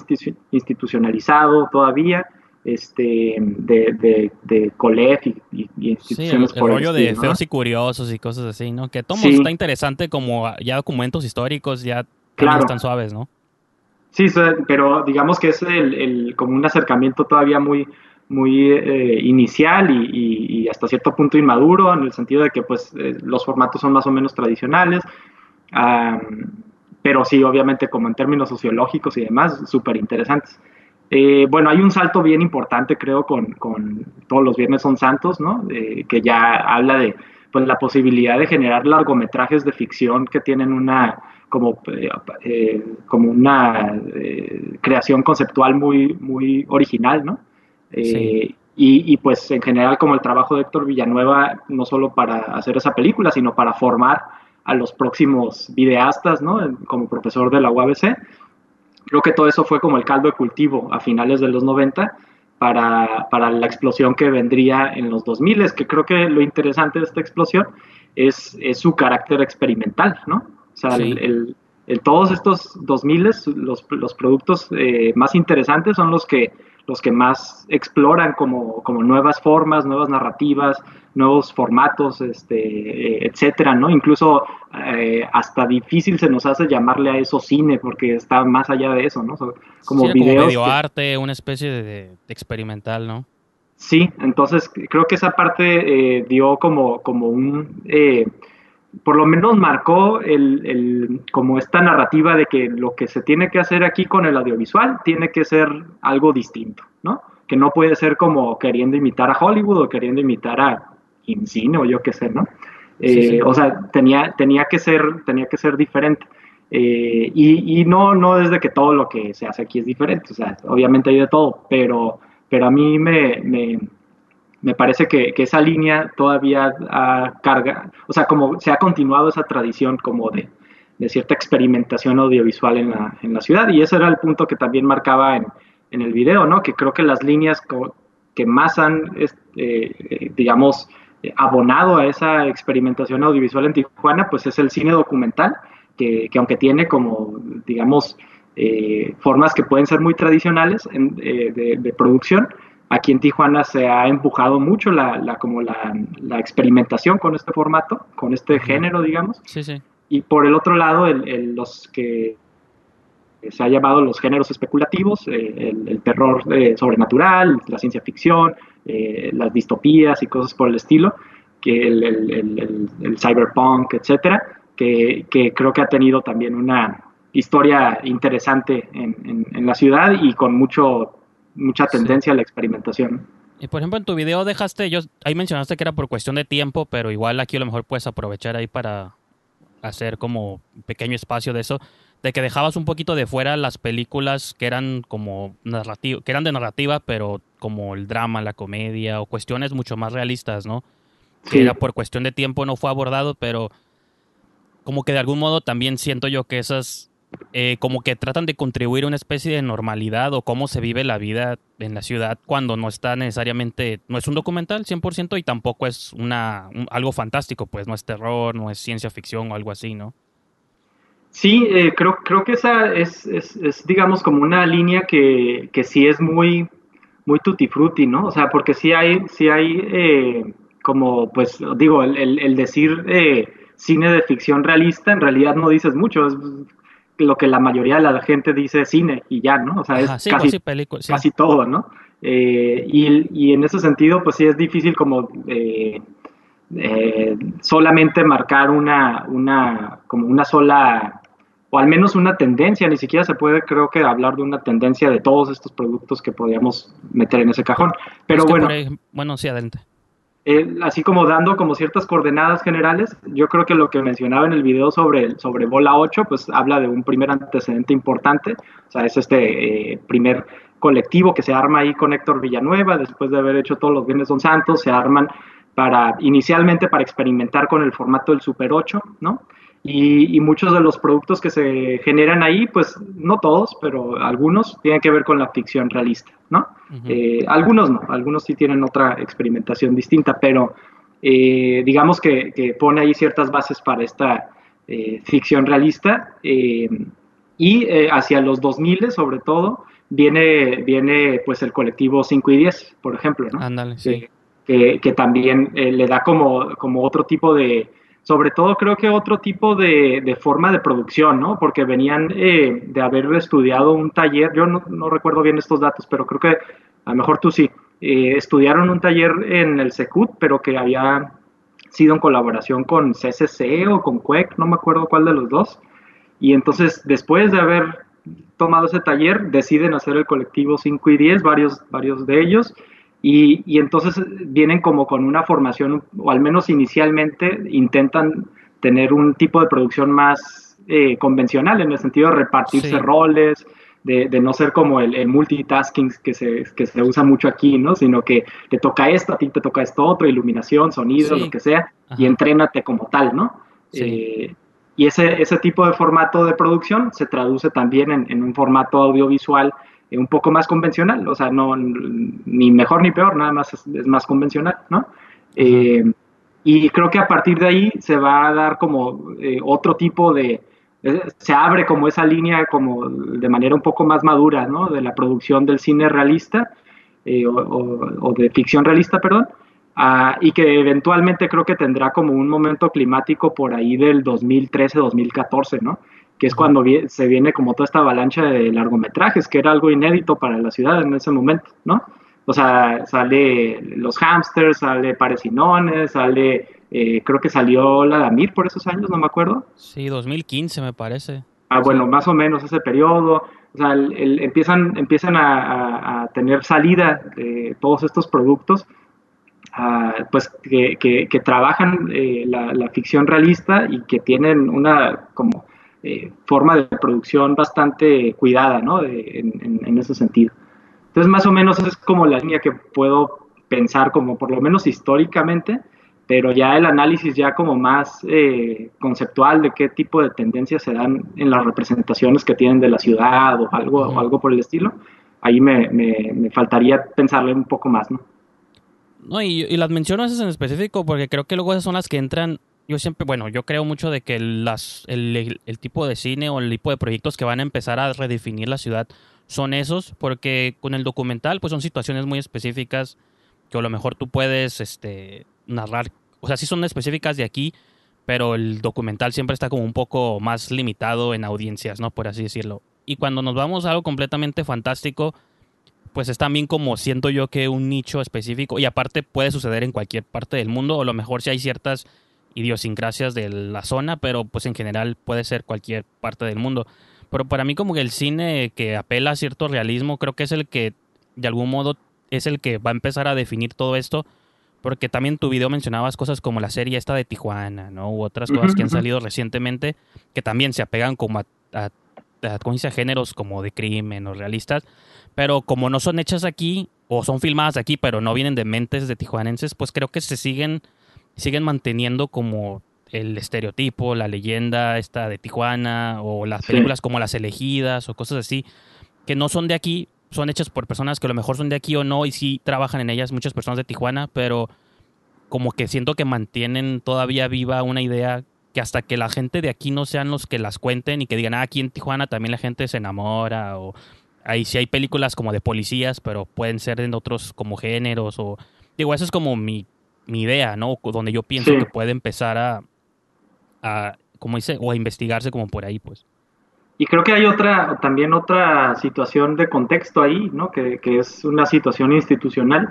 institucionalizado todavía, este, de, de, de Colef y, instituciones sí, el, rollo de feos y curiosos y cosas así, ¿no? Que todo está interesante como ya documentos históricos, ya claro. están suaves, ¿no? Sí, pero digamos que es el, el como un acercamiento todavía muy, muy eh, inicial y, y, hasta cierto punto inmaduro, en el sentido de que pues eh, los formatos son más o menos tradicionales, pero sí, obviamente como en términos sociológicos y demás, súper interesantes. Eh, bueno, hay un salto bien importante, creo, con, todos los viernes son santos, ¿no? Eh, que ya habla de pues, la posibilidad de generar largometrajes de ficción que tienen una como, eh, como una creación conceptual muy, muy original, ¿no? Y, y, pues en general como el trabajo de Héctor Villanueva, no solo para hacer esa película, sino para formar a los próximos videastas, ¿no? Como profesor de la UABC Creo que todo eso fue como el caldo de cultivo a finales de los 90 para, para la explosión que vendría en los 2000, que creo que lo interesante de esta explosión es, es su carácter experimental, ¿no? O sea, el, el, todos estos 2000, los, los productos eh, más interesantes son los que los que más exploran como, como nuevas formas, nuevas narrativas, nuevos formatos, este, etcétera, ¿no? Incluso eh, hasta difícil se nos hace llamarle a eso cine, porque está más allá de eso, ¿no? como videos. Como arte, una especie de, experimental, ¿no? Sí, entonces creo que esa parte eh, dio como, como un eh, por lo menos marcó el, como esta narrativa de que lo que se tiene que hacer aquí con el audiovisual tiene que ser algo distinto, ¿no? Que no puede ser como queriendo imitar a Hollywood o queriendo imitar a cine o yo qué sé, ¿no? Eh, o sea, tenía, tenía, que ser, tenía que ser diferente. Eh, y, no, no desde que todo lo que se hace aquí es diferente, o sea, obviamente hay de todo, pero, pero a mí me me parece que, esa línea todavía carga, o sea, como se ha continuado esa tradición como de, cierta experimentación audiovisual en la, en la, ciudad y ese era el punto que también marcaba en, en el video, ¿no? Que creo que las líneas que más han, este, digamos, abonado a esa experimentación audiovisual en Tijuana, pues es el cine documental, que, aunque tiene como, digamos, eh, formas que pueden ser muy tradicionales eh, de, de producción, Aquí en Tijuana se ha empujado mucho la, como la, experimentación con este formato, con este género, digamos. Sí, sí. Y por el otro lado, el, los que se ha llamado los géneros especulativos, eh, el, terror eh, sobrenatural, la ciencia ficción, eh, las distopías y cosas por el estilo, que el, cyberpunk, etcétera, que, creo que ha tenido también una historia interesante en, en la ciudad y con mucho mucha tendencia a la experimentación. Y por ejemplo, en tu video dejaste, yo, ahí mencionaste que era por cuestión de tiempo, pero igual aquí a lo mejor puedes aprovechar ahí para hacer como un pequeño espacio de eso, de que dejabas un poquito de fuera las películas que eran como narrativa, que eran de narrativa, pero como el drama, la comedia o cuestiones mucho más realistas, ¿no? Que era por cuestión de tiempo no fue abordado, pero como que de algún modo también siento yo que esas eh, como que tratan de contribuir a una especie de normalidad o cómo se vive la vida en la ciudad cuando no está necesariamente, no es un documental 100% y tampoco es una, algo fantástico, pues no es terror, no es ciencia ficción o algo así, ¿no? Sí, eh, creo, creo que esa es, digamos, como una línea que, que sí es muy, muy tutti frutti, ¿no? O sea, porque sí hay, sí hay eh, como, pues, digo, el, el, decir cine de ficción realista, en realidad no dices mucho, es lo que la mayoría de la gente dice cine y ya, ¿no? O sea, es casi, casi, todo, ¿no? Eh, y, en ese sentido, pues sí es difícil como eh, eh, solamente marcar una, una, como una sola, o al menos una tendencia, ni siquiera se puede creo que hablar de una tendencia de todos estos productos que podríamos meter en ese cajón. Pero bueno. bueno, sí, adelante. Eh, así como dando como ciertas coordenadas generales, yo creo que lo que mencionaba en el video sobre, sobre Bola 8, pues habla de un primer antecedente importante, o sea, es este eh, primer colectivo que se arma ahí con Héctor Villanueva, después de haber hecho todos los bienes Don Santos, se arman para, inicialmente para experimentar con el formato del Super 8, ¿no? Y, muchos de los productos que se generan ahí, pues no todos, pero algunos tienen que ver con la ficción realista, ¿no? Eh, algunos no, algunos sí tienen otra experimentación distinta, pero eh, digamos que, pone ahí ciertas bases para esta eh, ficción realista y hacia los 2000 sobre todo viene, viene pues el colectivo 5 y 10, por ejemplo, ¿no? Ándale, sí. Que, que, también le da como, como otro tipo de sobre todo creo que otro tipo de, forma de producción, ¿no? Porque venían eh, de haber estudiado un taller, yo no, recuerdo bien estos datos, pero creo que a lo mejor tú sí, eh, estudiaron un taller en el Secut, pero que había sido en colaboración con CCC o con CUEC, no me acuerdo cuál de los dos. Y entonces, después de haber tomado ese taller, deciden hacer el colectivo 5 y 10, varios, varios de ellos, y, entonces vienen como con una formación, o al menos inicialmente intentan tener un tipo de producción más eh, convencional, en el sentido de repartirse roles, de, no ser como el, multitasking que se, que se, usa mucho aquí, ¿no? Sino que te toca esto, a ti te toca esto otro, iluminación, sonido, lo que sea, y entrénate como tal, ¿no? Eh, y ese, ese tipo de formato de producción se traduce también en, en un formato audiovisual eh, un poco más convencional, o sea, no ni mejor ni peor, nada más es, más convencional, ¿no? Eh, y creo que a partir de ahí se va a dar como eh, otro tipo de, se abre como esa línea como de manera un poco más madura, ¿no? De la producción del cine realista eh, o, de ficción realista, perdón, y que eventualmente creo que tendrá como un momento climático por ahí del 2013-2014, ¿no? Que es cuando se viene como toda esta avalancha de largometrajes, que era algo inédito para la ciudad en ese momento, ¿no? O sea, sale Los Hamsters, sale Parecinones, sale eh, creo que salió la Damir por esos años, no me acuerdo. Sí, 2015 me parece. Ah, bueno, más o menos ese periodo. O sea, empiezan, empiezan a, tener salida todos estos productos, ah, pues que, que, trabajan eh, la, ficción realista y que tienen una como eh, forma de producción bastante cuidada, ¿no? en, en ese sentido. Entonces, más o menos es como la línea que puedo pensar como por lo menos históricamente pero ya el análisis ya como más eh, conceptual de qué tipo de tendencias se dan en las representaciones que tienen de la ciudad o algo, o algo por el estilo, ahí me, me, faltaría pensarle un poco más, ¿no? No, y, y, las menciono esas en específico porque creo que luego esas son las que entran, yo siempre, bueno, yo creo mucho de que las, el, tipo de cine o el tipo de proyectos que van a empezar a redefinir la ciudad son esos, porque con el documental pues son situaciones muy específicas que a lo mejor tú puedes este, narrar, o sea, sí son específicas de aquí, pero el documental siempre está como un poco más limitado en audiencias, ¿no? Por así decirlo. Y cuando nos vamos a algo completamente fantástico, pues es también como siento yo que un nicho específico, y aparte puede suceder en cualquier parte del mundo, o a lo mejor si hay ciertas idiosincrasias de la zona, pero pues en general puede ser cualquier parte del mundo. Pero para mí como que el cine que apela a cierto realismo, creo que es el que de algún modo es el que va a empezar a definir todo esto, porque también tu video mencionabas cosas como la serie esta de Tijuana, ¿no? U otras cosas que han salido recientemente que también se apegan como a, a, a, géneros como de crimen o realistas, pero como no son hechas aquí o son filmadas aquí, pero no vienen de mentes de tijuanenses, pues creo que se siguen siguen manteniendo como el estereotipo, la leyenda esta de Tijuana o las películas como Las elegidas o cosas así que no son de aquí, son hechas por personas que a lo mejor son de aquí o no y sí trabajan en ellas muchas personas de Tijuana, pero como que siento que mantienen todavía viva una idea que hasta que la gente de aquí no sean los que las cuenten y que digan, ah, aquí en Tijuana también la gente se enamora o ahí sí hay películas como de policías, pero pueden ser en otros como géneros o digo, eso es como mi, mi idea, ¿no? Donde yo pienso que puede empezar a, a, como dice, o a investigarse como por ahí, pues. Y creo que hay otra, también otra situación de contexto ahí, ¿no? Que, que es una situación institucional,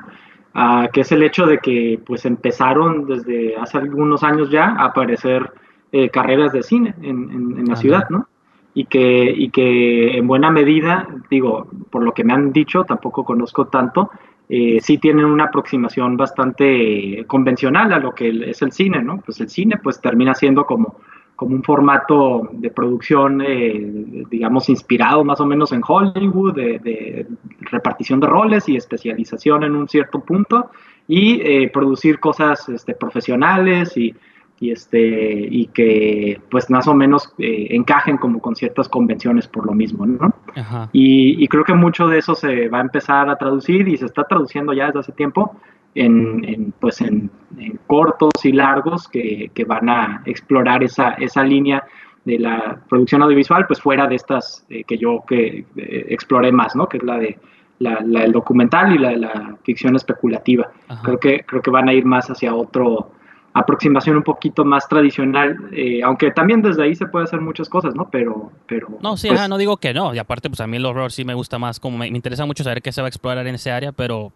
uh, que es el hecho de que pues empezaron desde hace algunos años ya a aparecer eh, carreras de cine en, en, la ciudad, ¿no? Y que, y que en buena medida, digo, por lo que me han dicho, tampoco conozco tanto, eh, sí tienen una aproximación bastante convencional a lo que es el cine, ¿no? Pues el cine pues termina siendo como como un formato de producción, eh, digamos, inspirado más o menos en Hollywood, de, repartición de roles y especialización en un cierto punto, y eh, producir cosas este, profesionales y, este, y que pues más o menos eh, encajen como con ciertas convenciones por lo mismo, ¿no? Y, y creo que mucho de eso se va a empezar a traducir y se está traduciendo ya desde hace tiempo en, pues en, cortos y largos que, van a explorar esa, esa línea de la producción audiovisual, pues fuera de estas eh, que yo que eh, exploré más, ¿no? Que es la de la, el documental y la de la ficción especulativa. Creo que creo que van a ir más hacia otro aproximación un poquito más tradicional, eh, aunque también desde ahí se puede hacer muchas cosas, ¿no? Pero, pero no, sí, pues no digo que no. Y aparte, pues a mí el horror sí me gusta más, como me, me interesa mucho saber qué se va a explorar en ese área, pero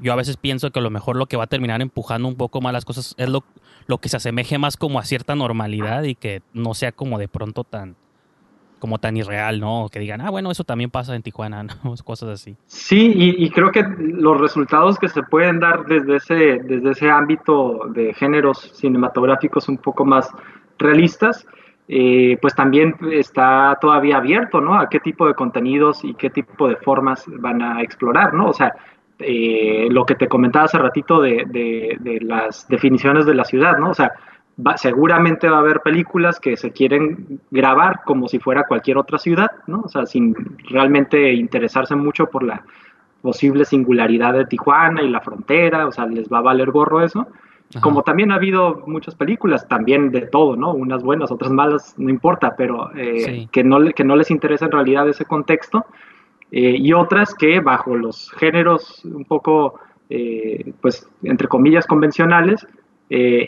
yo a veces pienso que a lo mejor lo que va a terminar empujando un poco más las cosas es lo, lo que se asemeje más como a cierta normalidad y que no sea como de pronto tan como tan irreal, ¿no? Que digan, ah, bueno, eso también pasa en Tijuana, ¿no? Cosas así. Sí, y, creo que los resultados que se pueden dar desde ese, desde ese ámbito de géneros cinematográficos un poco más realistas, eh, pues también está todavía abierto, ¿no? A qué tipo de contenidos y qué tipo de formas van a explorar, ¿no? O sea, eh, lo que te comentaba hace ratito de, las definiciones de la ciudad, ¿no? O sea, seguramente va a haber películas que se quieren grabar como si fuera cualquier otra ciudad, ¿no? O sea, sin realmente interesarse mucho por la posible singularidad de Tijuana y la frontera, o sea, les va a valer gorro eso. como también ha habido muchas películas, también de todo, ¿no? Unas buenas, otras malas, no importa, pero eh, que, no, que no les interesa en realidad ese contexto, eh, y otras que bajo los géneros un poco, eh, pues, entre comillas, convencionales,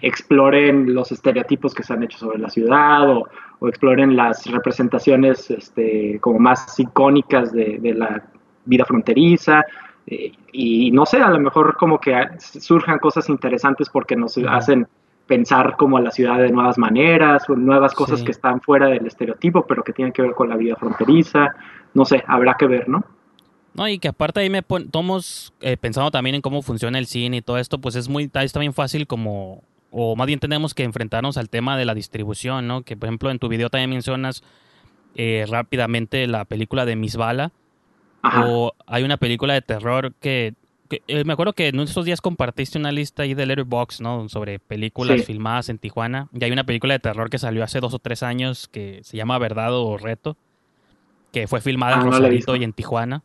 exploren los estereotipos que se han hecho sobre la ciudad o, exploren las representaciones este, como más icónicas de, de la vida fronteriza, y no sé, a lo mejor como que surjan cosas interesantes porque nos hacen pensar como a la ciudad de nuevas maneras, o nuevas cosas que están fuera del estereotipo, pero que tienen que ver con la vida fronteriza. No sé, habrá que ver, ¿no? No, y que aparte ahí me tomos eh, pensando también en cómo funciona el cine y todo esto, pues es muy, es también fácil como, o más bien tenemos que enfrentarnos al tema de la distribución, ¿no? Que por ejemplo en tu video también mencionas eh, rápidamente la película de Miss Bala, o hay una película de terror que, eh, me acuerdo que en estos días compartiste una lista ahí de Letterboxd, ¿no? Sobre películas filmadas en Tijuana. Y hay una película de terror que salió hace dos o tres años que se llama Verdad o Reto, que fue filmada en ah, Rosarito y en Tijuana.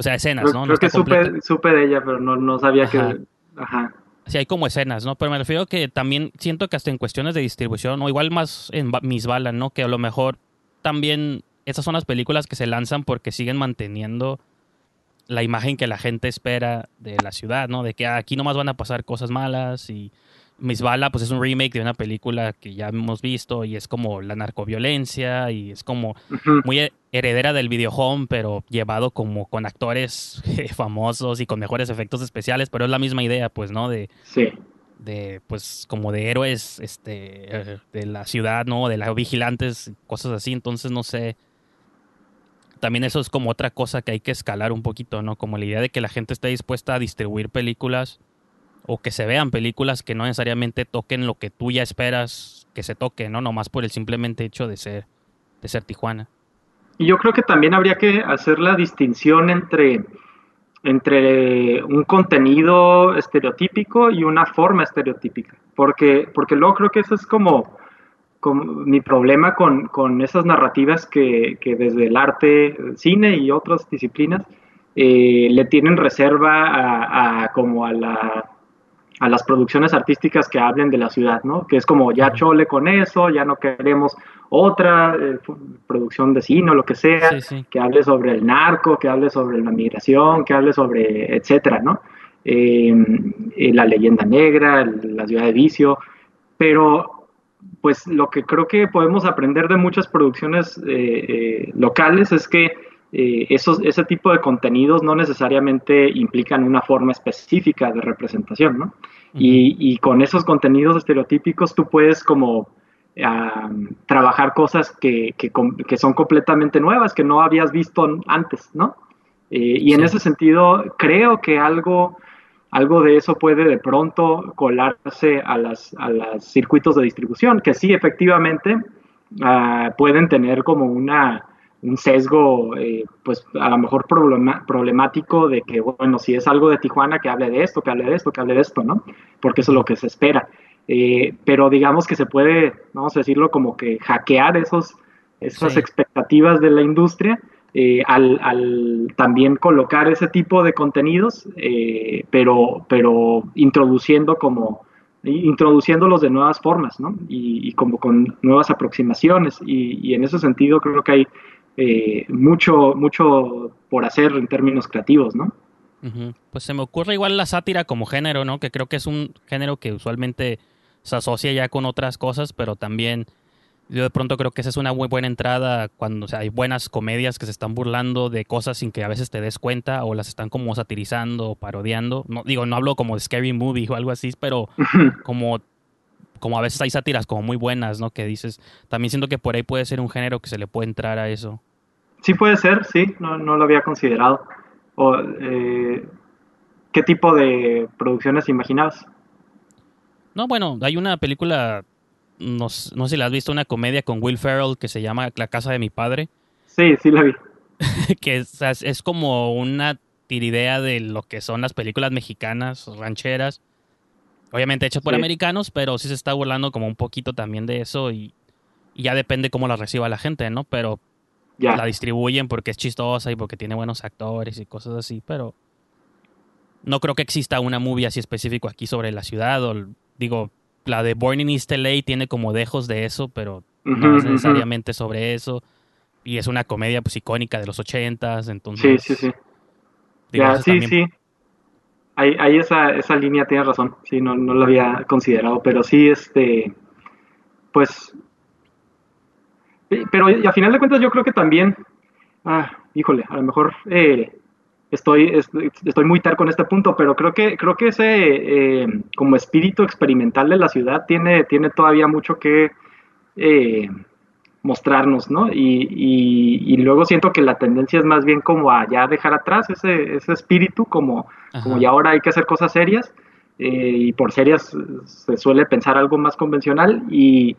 O sea, escenas, ¿no? Creo que supe, de ella, pero no, sabía que... Ajá. Sí, hay como escenas, ¿no? Pero me refiero que también siento que hasta en cuestiones de distribución, o igual más en mis balas, ¿no? Que a lo mejor también esas son las películas que se lanzan porque siguen manteniendo la imagen que la gente espera de la ciudad, ¿no? De que ah, aquí nomás van a pasar cosas malas y Miss Bala pues es un remake de una película que ya hemos visto y es como la narcoviolencia y es como muy heredera del video home pero llevado como con actores famosos y con mejores efectos especiales, pero es la misma idea pues, ¿no? De, sí. de pues como de héroes este de la ciudad no de las vigilantes cosas así. Entonces no sé. También eso es como otra cosa que hay que escalar un poquito no como la idea de que la gente esté dispuesta a distribuir películas o que se vean películas que no necesariamente toquen lo que tú ya esperas que se toque no nomás por el simplemente hecho de ser de ser Tijuana. Y yo creo que también habría que hacer la distinción entre entre un contenido estereotípico y una forma estereotípica, porque, porque luego creo que eso es como, mi problema con, con esas narrativas que, que, desde el arte, cine y otras disciplinas eh, le tienen reserva a como a la a las producciones artísticas que hablen de la ciudad, ¿no? Que es como ya chole con eso, ya no queremos otra eh, producción de cine o lo que sea, que hable sobre el narco, que hable sobre la migración, que hable sobre, etcétera, ¿no? Eh, eh, la leyenda negra, la ciudad de vicio, pero pues lo que creo que podemos aprender de muchas producciones locales es que esos, ese tipo de contenidos no necesariamente implican una forma específica de representación, ¿no? y, con esos contenidos estereotípicos tú puedes como trabajar cosas que, que, son completamente nuevas, que no habías visto antes, ¿no? Eh, y en ese sentido, creo que algo, algo de eso puede de pronto colarse a los circuitos de distribución, que sí, efectivamente, ah, pueden tener como una, un sesgo, eh, pues a lo mejor problemático de que, bueno, si es algo de Tijuana, que hable de esto, que hable de esto, que hable de esto, ¿no? Porque eso es lo que se espera. Eh, pero digamos que se puede, vamos a decirlo, como que hackear esos, esas expectativas de la industria eh, al, también colocar ese tipo de contenidos, pero, pero introduciendo como introduciéndolos de nuevas formas, ¿no? Y, como con nuevas aproximaciones. Y, y, en ese sentido creo que hay eh, mucho, mucho por hacer en términos creativos, ¿no? Pues se me ocurre igual la sátira como género, ¿no? Que creo que es un género que usualmente se asocia ya con otras cosas, pero también yo de pronto creo que esa es una muy buena entrada cuando hay buenas comedias que se están burlando de cosas sin que a veces te des cuenta o las están como satirizando o parodiando. No, digo, no hablo como de Scary Movie o algo así, pero como como a veces hay sátiras como muy buenas, ¿no? Que dices, también siento que por ahí puede ser un género que se le puede entrar a eso. Sí puede ser, sí, no, lo había considerado. O, eh, ¿Qué tipo de producciones imaginabas? No, bueno, hay una película, no, sé si la has visto, una comedia con Will Ferrell que se llama La casa de mi padre. Sí, sí la vi. que es, es, como una tiridea de lo que son las películas mexicanas, rancheras. Obviamente hechas por americanos, pero sí se está burlando como un poquito también de eso y, y ya depende cómo la reciba la gente, ¿no? Pero la distribuyen porque es chistosa y porque tiene buenos actores y cosas así, pero no creo que exista una movie así específico aquí sobre la ciudad. O, digo, la de Born in East LA tiene como dejos de eso, pero no es necesariamente sobre eso. Y es una comedia pues icónica de los ochentas, entonces... Sí, sí, sí. ya, sí, sí. Ahí, esa, esa línea tiene razón. Sí, no, no lo había considerado, pero sí, este... Pues... Pero a final de cuentas yo creo que también... Ah, híjole, a lo mejor... Eh, estoy, estoy, muy terco en este punto, pero creo que, creo que ese eh, como espíritu experimental de la ciudad tiene, tiene todavía mucho que eh, mostrarnos, ¿no? Y, luego siento que la tendencia es más bien como a ya dejar atrás ese, ese espíritu, como, como ya ahora hay que hacer cosas serias, eh, y por serias se suele pensar algo más convencional, y,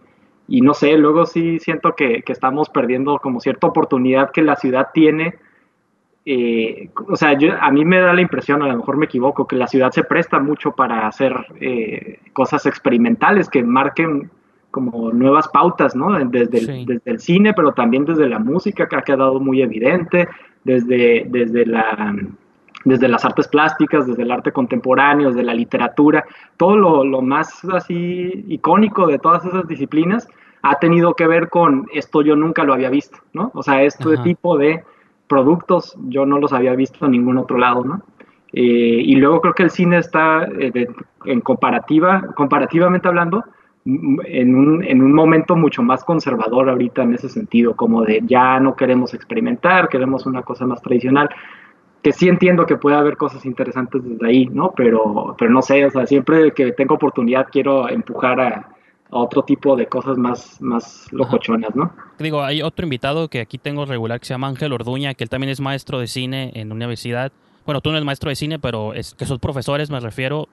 y no sé, luego sí siento que, que estamos perdiendo como cierta oportunidad que la ciudad tiene eh, o sea, yo, a mí me da la impresión, a lo mejor me equivoco, que la ciudad se presta mucho para hacer eh, cosas experimentales que marquen como nuevas pautas, ¿no? Desde el, desde el cine, pero también desde la música, que ha quedado muy evidente, desde, desde, la, desde las artes plásticas, desde el arte contemporáneo, desde la literatura, todo lo, lo más así icónico de todas esas disciplinas ha tenido que ver con esto yo nunca lo había visto, ¿no? O sea, este tipo de productos yo no los había visto en ningún otro lado, ¿no? Eh, y luego creo que el cine está eh, en comparativa, comparativamente hablando, en un, en un momento mucho más conservador ahorita en ese sentido, como de ya no queremos experimentar, queremos una cosa más tradicional, que sí entiendo que puede haber cosas interesantes desde ahí, ¿no? Pero, pero no sé, o sea, siempre que tengo oportunidad quiero empujar a, a otro tipo de cosas más, más locochonas, ¿no? Digo, hay otro invitado que aquí tengo regular que se llama Ángel Orduña, que él también es maestro de cine en universidad. Bueno, tú no eres maestro de cine, pero es que sos profesores, me refiero.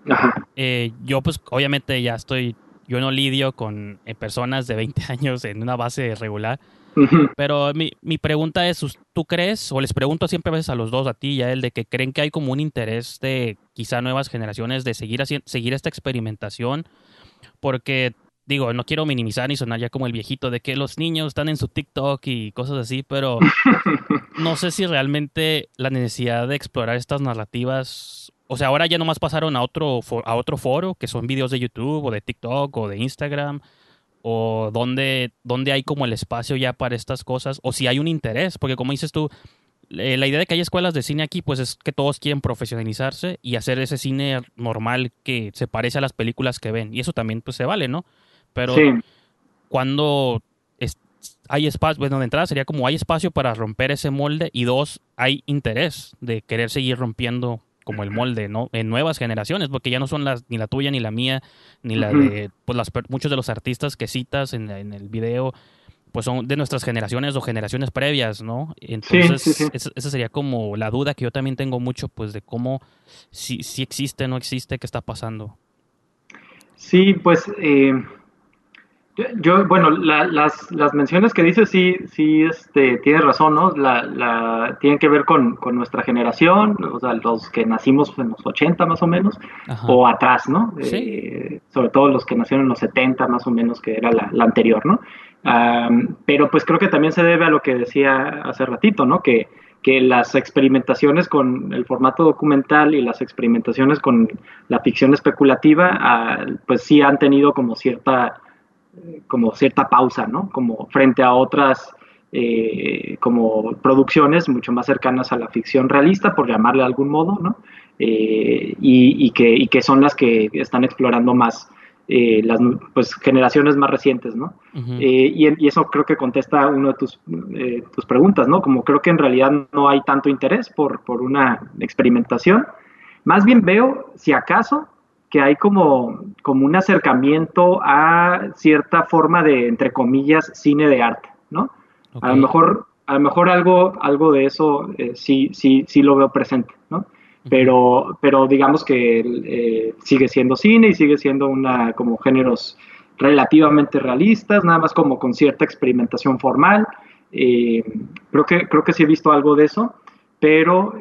Eh, yo, pues, obviamente ya estoy, yo no lidio con eh, personas de 20 años en una base regular. Pero mi, mi pregunta es, ¿tú crees, o les pregunto siempre a veces a los dos, a ti y a él, de que creen que hay como un interés de quizá nuevas generaciones de seguir, seguir esta experimentación? Porque digo, no quiero minimizar ni sonar ya como el viejito de que los niños están en su TikTok y cosas así, pero no sé si realmente la necesidad de explorar estas narrativas, o sea, ahora ya nomás pasaron a otro, a otro foro, que son videos de YouTube o de TikTok o de Instagram, o donde, donde hay como el espacio ya para estas cosas, o si hay un interés, porque como dices tú, eh, la idea de que hay escuelas de cine aquí, pues es que todos quieren profesionalizarse y hacer ese cine normal que se parece a las películas que ven. Y eso también pues se vale, ¿no? Pero cuando hay espacio, bueno, de entrada sería como hay espacio para romper ese molde y dos, hay interés de querer seguir rompiendo como el molde, ¿no? En nuevas generaciones, porque ya no son las ni la tuya ni la mía, ni la de pues las, muchos de los artistas que citas en, el video, pues son de nuestras generaciones o generaciones previas, ¿no? Entonces, esa, sería como la duda que yo también tengo mucho, pues, de cómo, si, si existe, no existe, qué está pasando. Sí, pues, eh, yo, bueno, las, las menciones que dices sí, sí, este, tienes razón, ¿no? La, la, tienen que ver con, con, nuestra generación, o sea, los que nacimos en los 80 más o menos, o atrás, ¿no? Eh, sobre todo los que nacieron en los 70 más o menos, que era la, anterior, ¿no? pero pues creo que también se debe a lo que decía hace ratito, ¿no? Que, que las experimentaciones con el formato documental y las experimentaciones con la ficción especulativa, ah, pues sí han tenido como cierta como cierta pausa, ¿no? Como frente a otras eh, como producciones mucho más cercanas a la ficción realista, por llamarle de algún modo, ¿no? Eh, y, que, que, son las que están explorando más eh, las pues, generaciones más recientes, ¿no? y, eso creo que contesta una de tus, tus, preguntas, ¿no? Como creo que en realidad no hay tanto interés por, por una experimentación. Más bien veo, si acaso, que hay como, como un acercamiento a cierta forma de, entre comillas, cine de arte, ¿no? A lo mejor, a lo mejor algo, algo de eso eh, sí, sí, sí lo veo presente, ¿no? Pero, pero digamos que eh, sigue siendo cine y sigue siendo una como géneros relativamente realistas, nada más como con cierta experimentación formal. Eh, creo, que, creo que sí he visto algo de eso, pero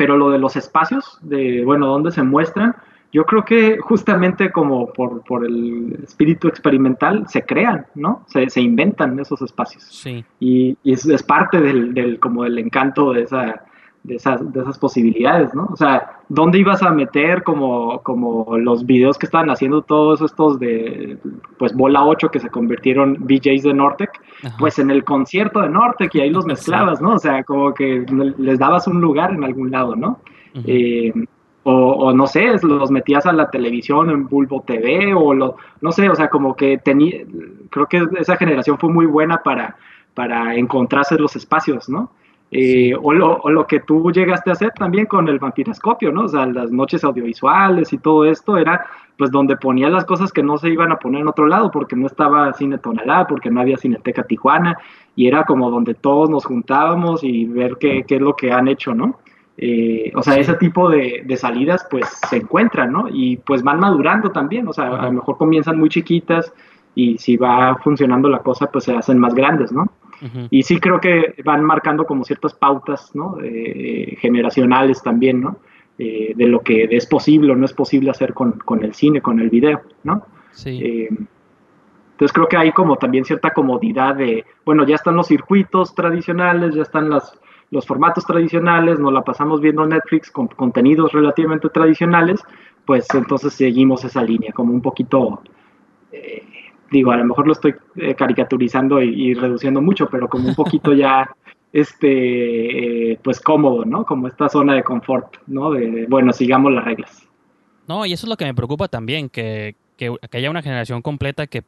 pero lo de los espacios, de, bueno, dónde se muestran, yo creo que justamente como por, por el espíritu experimental se crean, ¿no? Se, se inventan esos espacios. Sí. Y, y es, es, parte del, del, como del encanto de esa, de esas, de esas posibilidades, ¿no? O sea, ¿dónde ibas a meter como, como los videos que estaban haciendo todos estos de, pues, Bola 8 que se convirtieron BJs de Nortec? Pues en el concierto de Nortec y ahí los mezclabas, ¿no? O sea, como que les dabas un lugar en algún lado, ¿no? Eh, o, no sé, los metías a la televisión en Bulbo TV o lo, no sé, o sea, como que tenía, creo que esa generación fue muy buena para, para encontrarse los espacios, ¿no? Eh, o, lo, que tú llegaste a hacer también con el vampiroscopio, ¿no? O sea, las noches audiovisuales y todo esto era pues donde ponías las cosas que no se iban a poner en otro lado porque no estaba Cine Tonalá, porque no había Cineteca Tijuana y era como donde todos nos juntábamos y ver qué, qué es lo que han hecho, ¿no? Eh, o sea, ese tipo de, de, salidas pues se encuentran, ¿no? Y pues van madurando también, o sea, a lo mejor comienzan muy chiquitas y si va funcionando la cosa pues se hacen más grandes, ¿no? Y sí creo que van marcando como ciertas pautas, ¿no? Eh, generacionales también, ¿no? Eh, de lo que es posible o no es posible hacer con, con el cine, con el video, ¿no? Sí. Eh, entonces creo que hay como también cierta comodidad de, bueno, ya están los circuitos tradicionales, ya están las, los formatos tradicionales, nos la pasamos viendo Netflix con contenidos relativamente tradicionales, pues entonces seguimos esa línea, como un poquito digo, a lo mejor lo estoy eh, caricaturizando y, reduciendo mucho, pero como un poquito ya, este, eh, pues cómodo, ¿no? Como esta zona de confort, ¿no? De, bueno, sigamos las reglas. No, y eso es lo que me preocupa también, que, que, haya una generación completa que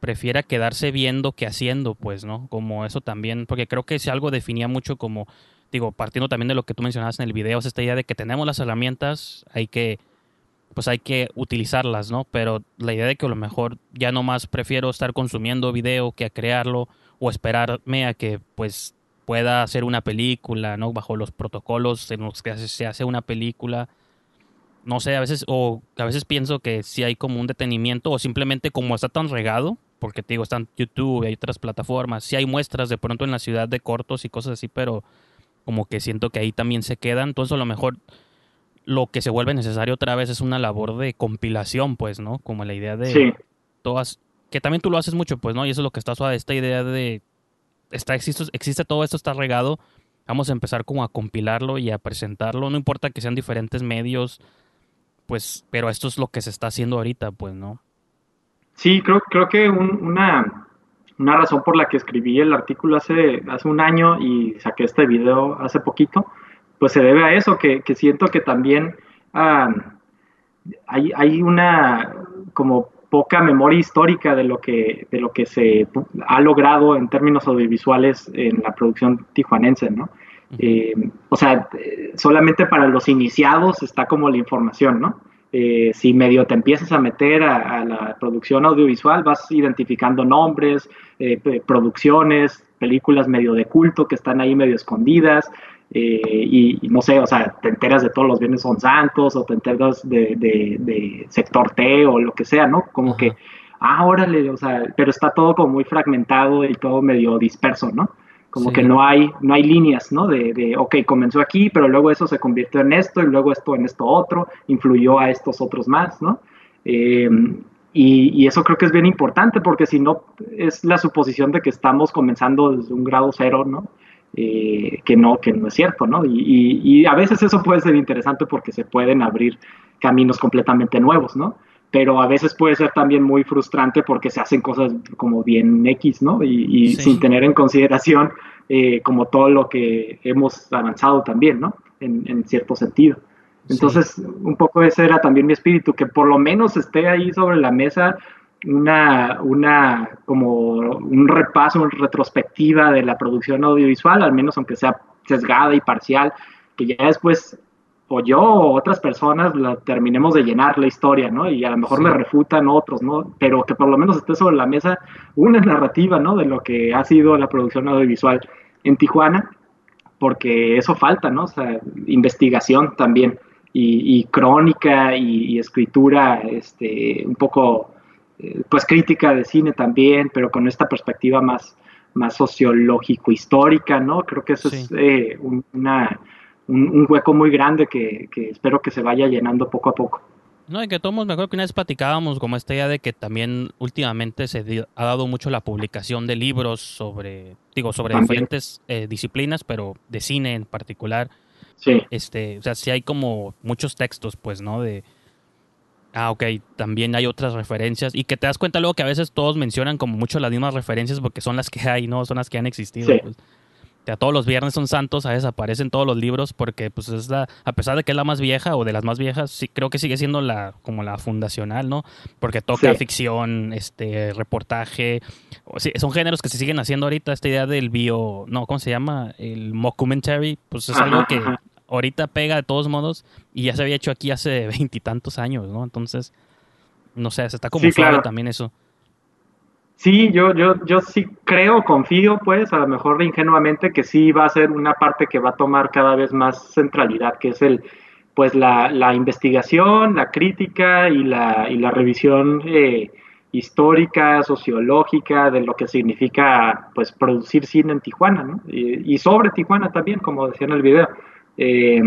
prefiera quedarse viendo que haciendo, pues, ¿no? Como eso también, porque creo que si algo definía mucho como, digo, partiendo también de lo que tú mencionabas en el video, es esta idea de que tenemos las herramientas, hay que pues hay que utilizarlas, ¿no? Pero la idea de que a lo mejor ya no más prefiero estar consumiendo video que a crearlo o esperarme a que pues pueda hacer una película, ¿no? Bajo los protocolos en los que se hace una película. No sé, a veces, o a veces pienso que si hay como un detenimiento o simplemente como está tan regado, porque te digo, están YouTube y hay otras plataformas, si hay muestras de pronto en la ciudad de cortos y cosas así, pero como que siento que ahí también se quedan, entonces a lo mejor lo que se vuelve necesario otra vez es una labor de compilación, pues, ¿no? Como la idea de todas, que también tú lo haces mucho, pues, ¿no? Y eso es lo que está suave, esta idea de, está, existe, existe todo esto, está regado, vamos a empezar como a compilarlo y a presentarlo, no importa que sean diferentes medios, pues, pero esto es lo que se está haciendo ahorita, pues, ¿no? Sí, creo, creo que una, una razón por la que escribí el artículo hace, hace un año y saqué este video hace poquito, pues se debe a eso, que, siento que también hay, hay, una como poca memoria histórica de lo que de lo que se ha logrado en términos audiovisuales en la producción tijuanense, ¿no? Eh, o sea, solamente para los iniciados está como la información, ¿no? Eh, si medio te empiezas a meter a, la producción audiovisual, vas identificando nombres, eh, producciones, películas medio de culto que están ahí medio escondidas, eh, y, no sé, o sea, te enteras de todos los bienes son santos o te enteras de, sector T o lo que sea, ¿no? Como que, ah, órale, o sea, pero está todo como muy fragmentado y todo medio disperso, ¿no? Como que no hay, no hay líneas, ¿no? De, de, ok, comenzó aquí, pero luego eso se convirtió en esto y luego esto en esto otro, influyó a estos otros más, ¿no? Eh, y, y, eso creo que es bien importante porque si no es la suposición de que estamos comenzando desde un grado cero, ¿no? Eh, que, no, que no es cierto, ¿no? Y, a veces eso puede ser interesante porque se pueden abrir caminos completamente nuevos, ¿no? Pero a veces puede ser también muy frustrante porque se hacen cosas como bien X, ¿no? Y, sin tener en consideración eh, como todo lo que hemos avanzado también, ¿no? En, cierto sentido. Entonces, un poco ese era también mi espíritu, que por lo menos esté ahí sobre la mesa una, una, como un repaso, una retrospectiva de la producción audiovisual, al menos aunque sea sesgada y parcial, que ya después o yo o otras personas la terminemos de llenar la historia, ¿no? Y a lo mejor me refutan otros, ¿no? Pero que por lo menos esté sobre la mesa una narrativa, ¿no? De lo que ha sido la producción audiovisual en Tijuana, porque eso falta, ¿no? O sea, investigación también y, crónica y, y, escritura, este, un poco eh, pues crítica de cine también, pero con esta perspectiva más, más sociológico-histórica, ¿no? Creo que eso es eh, un, una, un, hueco muy grande que, espero que se vaya llenando poco a poco. No, y que todos, me acuerdo que una vez platicábamos como esta idea de que también últimamente se ha dado mucho la publicación de libros sobre, digo, sobre diferentes eh, disciplinas, pero de cine en particular. Sí. Este, o sea, sí hay como muchos textos, pues, ¿no? De, ah, ok, también hay otras referencias y que te das cuenta luego que a veces todos mencionan como mucho las mismas referencias porque son las que hay, ¿no? Son las que han existido. Sí. Pues. Sea, todos los viernes son santos, a veces aparecen todos los libros porque pues es la, a pesar de que es la más vieja o de las más viejas, sí creo que sigue siendo la como la fundacional, ¿no? Porque toca Sí. ficción, este reportaje, o sí, son géneros que se siguen haciendo ahorita, esta idea del bio, no, ¿cómo se llama? El mockumentary, pues es Ajá, algo que ajá. Ahorita pega de todos modos y ya se había hecho aquí hace veintitantos años, ¿no? Entonces, no sé, se está como Sí, claro. también eso. Sí, yo, yo, yo sí creo, confío, pues, a lo mejor ingenuamente, que sí va a ser una parte que va a tomar cada vez más centralidad, que es el, pues, la, la investigación, la crítica y la, y la revisión eh, histórica, sociológica de lo que significa, pues, producir cine en Tijuana, ¿no? Y, y sobre Tijuana también, como decía en el video. Eh,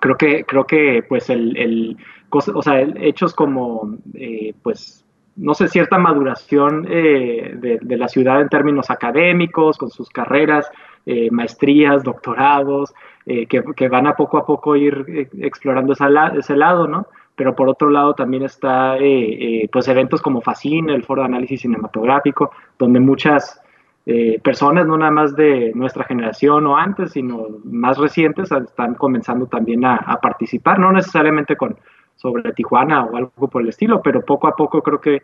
creo que, creo que, pues, el, el o sea, hechos como, eh, pues, no sé, cierta maduración eh, de, la ciudad en términos académicos, con sus carreras, eh, maestrías, doctorados, que, que van a poco a poco ir explorando ese lado, ¿no? Pero por otro lado también está, pues, eventos como Facine, el Foro de Análisis Cinematográfico, donde muchas eh, personas, no nada más de nuestra generación o antes, sino más recientes, están comenzando también a, a participar, no necesariamente con sobre Tijuana o algo por el estilo, pero poco a poco creo que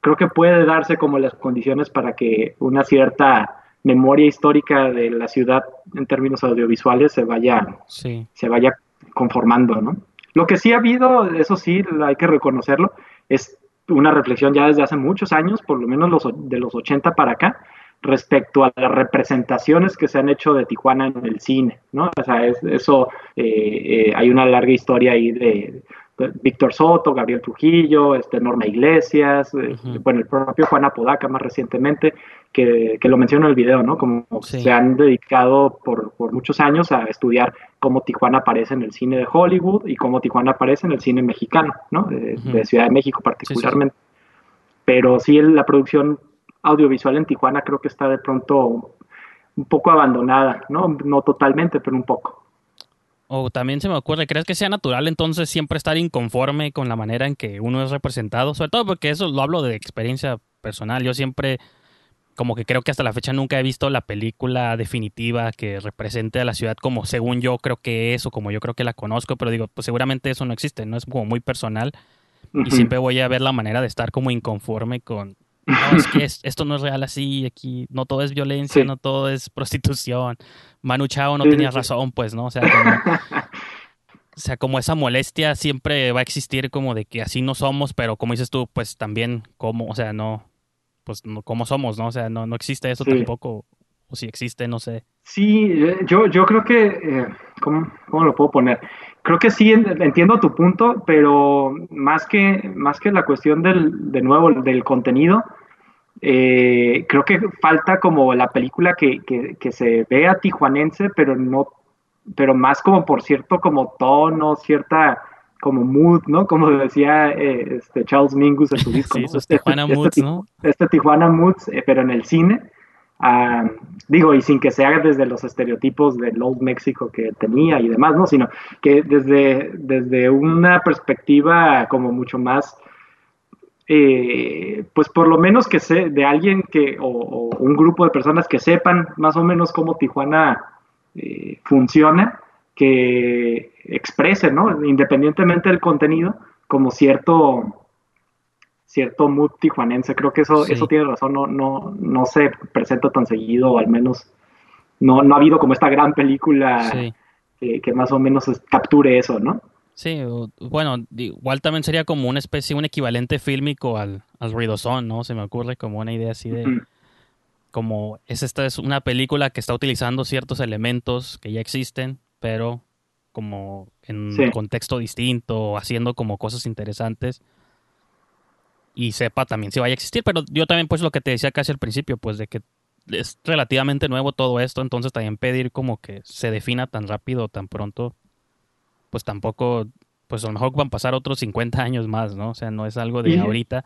creo que puede darse como las condiciones para que una cierta memoria histórica de la ciudad en términos audiovisuales se vaya Sí. se vaya conformando, ¿no? Lo que sí ha habido, eso sí, hay que reconocerlo, es una reflexión ya desde hace muchos años, por lo menos los, de los 80 para acá, respecto a las representaciones que se han hecho de Tijuana en el cine, ¿no? O sea, es- eso, eh, eh, hay una larga historia ahí de, de Víctor Soto, Gabriel Trujillo, este, Norma Iglesias, eh, Ujú. bueno, el propio Juan Apodaca más recientemente, que, que lo menciono en el video, ¿no? Como Sí. se han dedicado por, por muchos años a estudiar cómo Tijuana aparece en el cine de Hollywood y cómo Tijuana aparece en el cine mexicano, ¿no? De, Ciudad de México particularmente. Pero sí, la producción audiovisual en Tijuana creo que está de pronto un poco abandonada, ¿no? No totalmente, pero un poco. O también se me ocurre, ¿crees que sea natural entonces siempre estar inconforme con la manera en que uno es representado? Sobre todo porque eso lo hablo de experiencia personal. Yo siempre, como que creo que hasta la fecha nunca he visto la película definitiva que represente a la ciudad como según yo creo que es o como yo creo que la conozco, pero digo, pues seguramente eso no existe, ¿no? Es como muy personal y siempre voy a ver la manera de estar como inconforme con... No, es que es- esto no es real así, aquí no todo es violencia, Sí. no todo es prostitución. Manu Chao no Sí, tenía sí. razón, pues, ¿no? O sea, como, o sea, como esa molestia siempre va a existir como de que así no somos, pero como dices tú, pues también como, o sea, no, pues no, como somos, ¿no? O sea, no, no existe eso tampoco, o si existe, no sé. Sí, eh, yo, yo creo que, eh, ¿cómo, cómo lo puedo poner? Creo que sí en- entiendo tu punto, pero más que, más que la cuestión del, de nuevo, del contenido, eh, creo que falta como la película que, que, que se vea tijuanense, pero no, pero más como por cierto como tono, cierta como mood, ¿no? Como decía eh, este Charles Mingus en su disco, Sí, ¿no? Este- Tijuana este moods, Tiju- ¿no? Este Tijuana Moods, eh, pero en el cine. Digo, y sin que se haga desde los estereotipos del Old México que tenía y demás, ¿no? Sino que desde, desde una perspectiva como mucho más, eh, pues por lo menos que sé, de alguien que, o, o un grupo de personas que sepan más o menos cómo Tijuana eh, funciona, que expresen, ¿no? Independientemente del contenido, como cierto cierto mood tijuanense. Creo que eso, Sí. eso tiene razón, no, no, no se presenta tan seguido, o al menos no, no ha habido como esta gran película Sí. que, que más o menos capture eso, ¿no? Sí, bueno, igual también sería como una especie, un equivalente fílmico al, al ruidosón, ¿no? Se me ocurre como una idea así de, como es esta es una película que está utilizando ciertos elementos que ya existen, pero como en Sí. un contexto distinto, haciendo como cosas interesantes y sepa también si vaya a existir, pero yo también pues lo que te decía casi al principio, pues de que es relativamente nuevo todo esto, entonces también pedir como que se defina tan rápido, tan pronto, pues tampoco, pues a lo mejor van a pasar otros 50 años más, ¿no? O sea, no es algo de ahorita.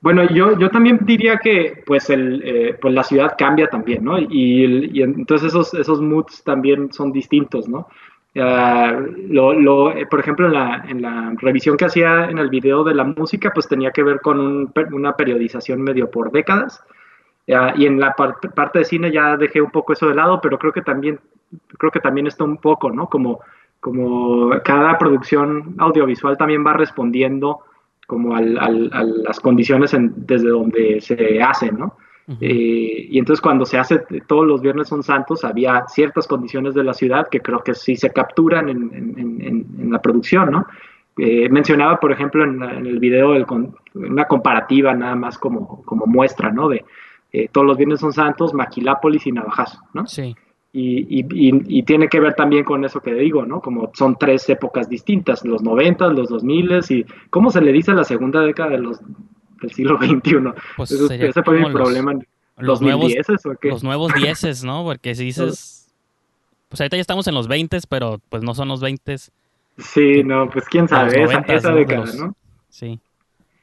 Bueno, yo, yo también diría que pues, el, eh, pues la ciudad cambia también, ¿no? Y, y, entonces esos, esos moods también son distintos, ¿no? Lo, lo, eh, por ejemplo, en la, en la, revisión que hacía en el video de la música, pues tenía que ver con un, una periodización medio por décadas. y en la parte de cine ya dejé un poco eso de lado, pero creo que también, creo que también está un poco, ¿no? Como, como cada producción audiovisual también va respondiendo como al, al, a las condiciones desde donde se hacen, ¿no? Eh, y entonces cuando se hace todos los viernes son santos, había ciertas condiciones de la ciudad que creo que sí se capturan en, la producción, ¿no? Eh, mencionaba, por ejemplo, en, el video una comparativa nada más como, como muestra, ¿no? De eh, todos los viernes son santos, Maquilápolis y Navajazo, ¿no? Sí. Y, y, tiene que ver también con eso que digo, ¿no? Como son tres épocas distintas, los 90, los 2000 y cómo se le dice a la segunda década de los del siglo XXI. Pues ese fue mi problema. Los, nuevos, los nuevos dieces, ¿no? Porque si dices, pues ahorita ya estamos en los 20, pero pues no son los 20. Sí, no, pues quién sabe, esa, década, ¿no? Sí.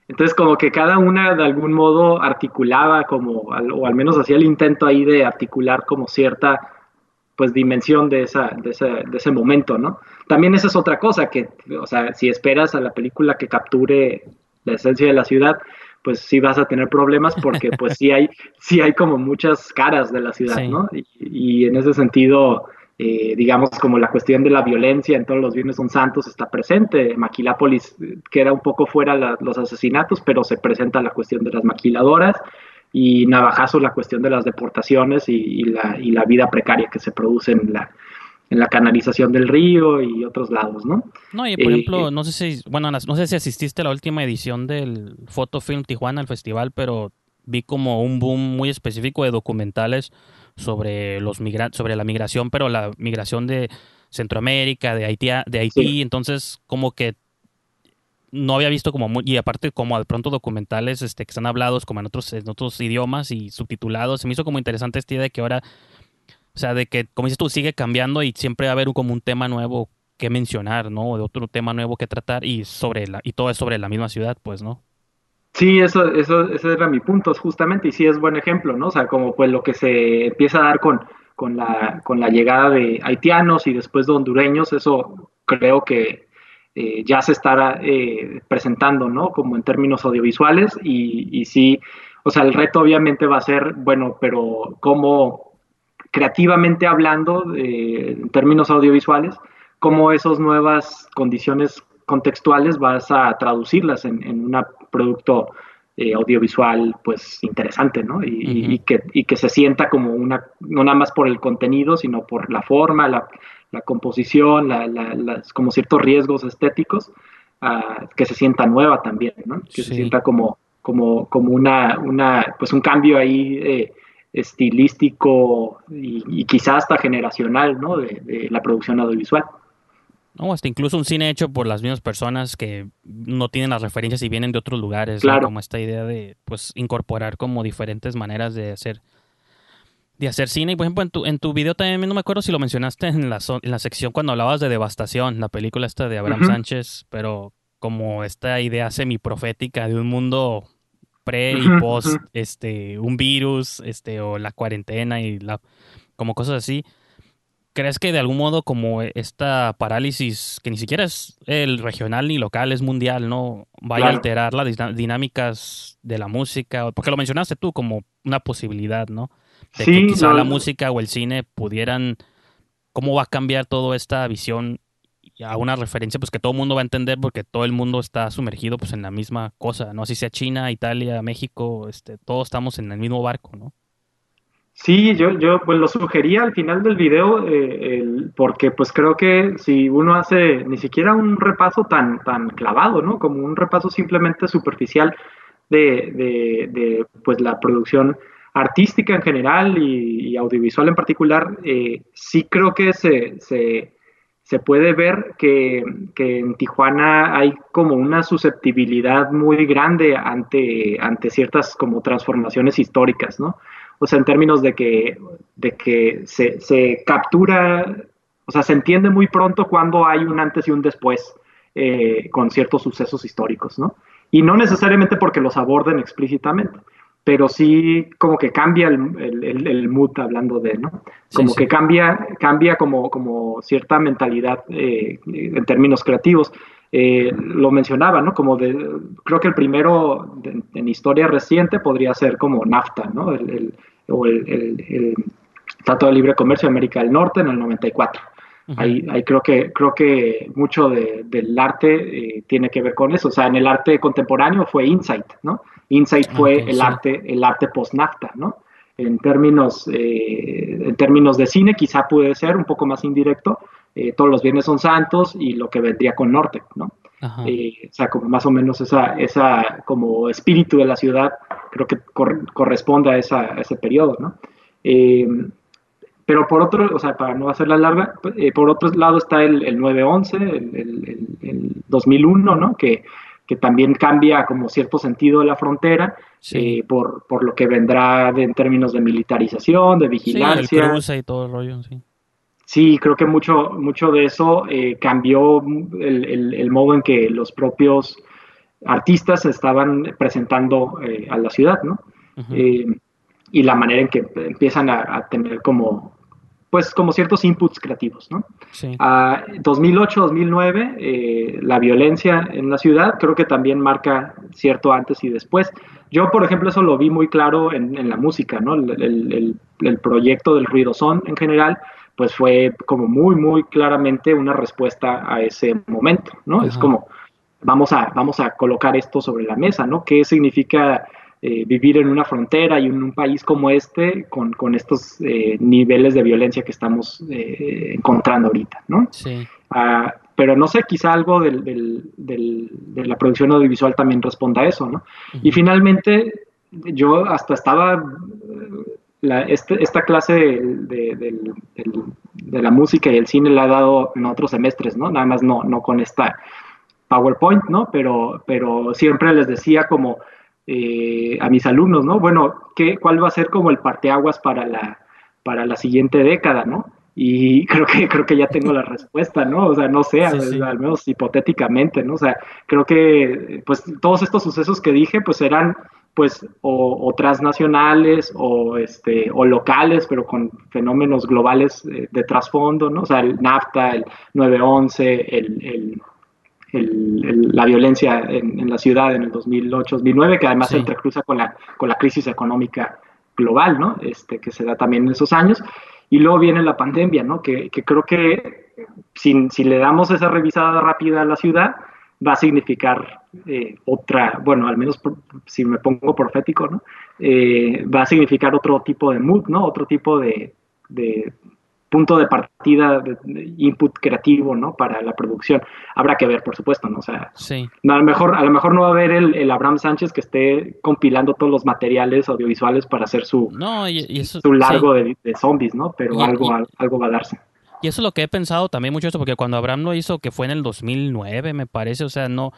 Entonces como que cada una de algún modo articulaba como, o al menos hacía el intento ahí de articular como cierta pues dimensión de, esa, de, ese, de ese momento, ¿no? También esa es otra cosa, que, o sea, si esperas a la película que capture la esencia de la ciudad, pues sí vas a tener problemas porque pues sí hay, sí hay como muchas caras de la ciudad, ¿no? Y, en ese sentido, eh, digamos como la cuestión de la violencia en todos los viernes son santos está presente. Maquilápolis queda un poco fuera los asesinatos, pero se presenta la cuestión de las maquiladoras y Navajazo la cuestión de las deportaciones y, la, y la vida precaria que se produce en la, en la canalización del río y otros lados, ¿no? No, y por eh, ejemplo, eh, no sé si, bueno, no sé si asististe a la última edición del Photofilm Tijuana, al festival, pero vi como un boom muy específico de documentales sobre los sobre la migración, pero la migración de Centroamérica, de Haití, de Haití, entonces como que no había visto como muy, y aparte como de pronto documentales este que están hablados como en otros en otros idiomas y subtitulados, se me hizo como interesante esta idea de que ahora o sea, de que, como dices tú, sigue cambiando y siempre va a haber como un tema nuevo que mencionar, ¿no? De otro tema nuevo que tratar y sobre la, y todo es sobre la misma ciudad, pues, ¿no? Sí, eso, eso, ese era mi punto, justamente, y sí es buen ejemplo, ¿no? O sea, como pues lo que se empieza a dar con, con, la, con la llegada de haitianos y después de hondureños, eso creo que eh, ya se estará eh, presentando, ¿no? Como en términos audiovisuales y, y sí, o sea, el reto obviamente va a ser, bueno, pero cómo creativamente hablando, en términos audiovisuales, cómo esas nuevas condiciones contextuales vas a traducirlas en, un producto eh, audiovisual pues interesante, ¿no? Y, que, que, se sienta como una, no nada más por el contenido, sino por la forma, la, composición, como ciertos riesgos estéticos, ah, que se sienta nueva también, ¿no? Que se sienta como, como, como una, una, pues un cambio ahí eh, estilístico y, quizás hasta generacional ¿no? de, la producción audiovisual. No, hasta incluso un cine hecho por las mismas personas que no tienen las referencias y vienen de otros lugares, claro. como esta idea de pues incorporar como diferentes maneras de hacer de hacer cine. Y por ejemplo, en tu, en tu video también no me acuerdo si lo mencionaste en la, en la sección cuando hablabas de Devastación, la película esta de Abraham Sánchez, pero como esta idea semiprofética de un mundo pre y post este un virus este o la cuarentena y la como cosas así. Crees que de algún modo como esta parálisis que ni siquiera es el regional ni local es mundial no vaya a alterar las dinámicas de la música porque lo mencionaste tú como una posibilidad no de que quizá la música o el cine pudieran cómo va a cambiar toda esta visión a una referencia pues que todo el mundo va a entender porque todo el mundo está sumergido pues en la misma cosa, ¿no? Así sea China, Italia, México, este, todos estamos en el mismo barco, ¿no? Sí, yo, yo pues lo sugería al final del video eh, porque pues creo que si uno hace ni siquiera un repaso tan, tan clavado, ¿no? Como un repaso simplemente superficial de, de, pues la producción artística en general y, audiovisual en particular, eh, sí creo que se, se se puede ver que, en Tijuana hay como una susceptibilidad muy grande ante, ante ciertas como transformaciones históricas, ¿no? O sea, en términos de que, de que se, captura, o sea, se entiende muy pronto cuando hay un antes y un después eh, con ciertos sucesos históricos, ¿no? Y no necesariamente porque los aborden explícitamente, pero sí como que cambia el, el, mood hablando de, ¿no? Como que cambia, cambia como, como cierta mentalidad eh, en términos creativos. Eh, lo mencionaba, ¿no? Como de, creo que el primero en historia reciente podría ser como NAFTA, ¿no? El, o el, Tratado de Libre Comercio de América del Norte en el 94. Ahí, ahí, creo que creo que mucho del arte eh, tiene que ver con eso. O sea, en el arte contemporáneo fue Insight, ¿no? Insight fue el arte el arte post NAFTA, ¿no? En términos eh, en términos de cine quizá puede ser un poco más indirecto, eh, todos los viernes son santos y lo que vendría con norte, ¿no? Eh, o sea, como más o menos esa, esa como espíritu de la ciudad creo que corresponde a, esa, ese periodo, ¿no? Eh, pero por otro, o sea, para no hacerla larga, por otro lado está el, el 911, el, el, 2001, ¿no? Que, que también cambia como cierto sentido de la frontera por, por, lo que vendrá en términos de militarización, de vigilancia. Sí, y todo el rollo, sí. Sí, creo que mucho, mucho de eso eh, cambió el, modo en que los propios artistas estaban presentando eh, a la ciudad, ¿no? Eh, y la manera en que empiezan a, tener como, pues, como ciertos inputs creativos, ¿no? Sí. 2008-2009, la violencia en la ciudad creo que también marca cierto antes y después. Yo, por ejemplo, eso lo vi muy claro en, la música, ¿no? El, el proyecto del ruidosón en general pues fue como muy, muy claramente una respuesta a ese momento, ¿no? Es como, vamos a, vamos a colocar esto sobre la mesa, ¿no? ¿Qué significa eh, vivir en una frontera y en un país como este con, estos eh, niveles de violencia que estamos eh, encontrando ahorita, ¿no? Sí. Ah, pero no sé, quizá algo del, de la producción audiovisual también responda a eso, ¿no? Y finalmente, yo hasta estaba este, esta clase de, la música y el cine la he dado en otros semestres, ¿no? Nada más no, no con esta PowerPoint, ¿no? Pero, pero siempre les decía como eh, a mis alumnos, ¿no? Bueno, ¿qué, ¿cuál va a ser como el parteaguas para la, para la siguiente década, ¿no? Y creo que, creo que ya tengo la respuesta, ¿no? O sea, no sé, al, menos hipotéticamente, ¿no? O sea, creo que pues todos estos sucesos que dije, pues eran pues o, transnacionales o este o locales pero con fenómenos globales eh, de trasfondo no o sea el NAFTA el 911 el, el, la violencia en, la ciudad en el 2008-2009 que además se entrecruza con la con la crisis económica global no este que se da también en esos años y luego viene la pandemia no que, que creo que si, si le damos esa revisada rápida a la ciudad va a significar eh, otra, bueno, al menos si me pongo profético, ¿no? Eh, va a significar otro tipo de mood, ¿no? Otro tipo de, punto de partida, de, input creativo, ¿no? Para la producción. Habrá que ver, por supuesto, ¿no? O sea, sí. a, lo mejor, a lo mejor no va a haber el, Abraham Sánchez que esté compilando todos los materiales audiovisuales para hacer su, su largo de, zombies, ¿no? Pero algo, algo va a darse. Y eso es lo que he pensado también mucho eso, porque cuando Abraham lo hizo, que fue en el 2009, me parece, o sea, no,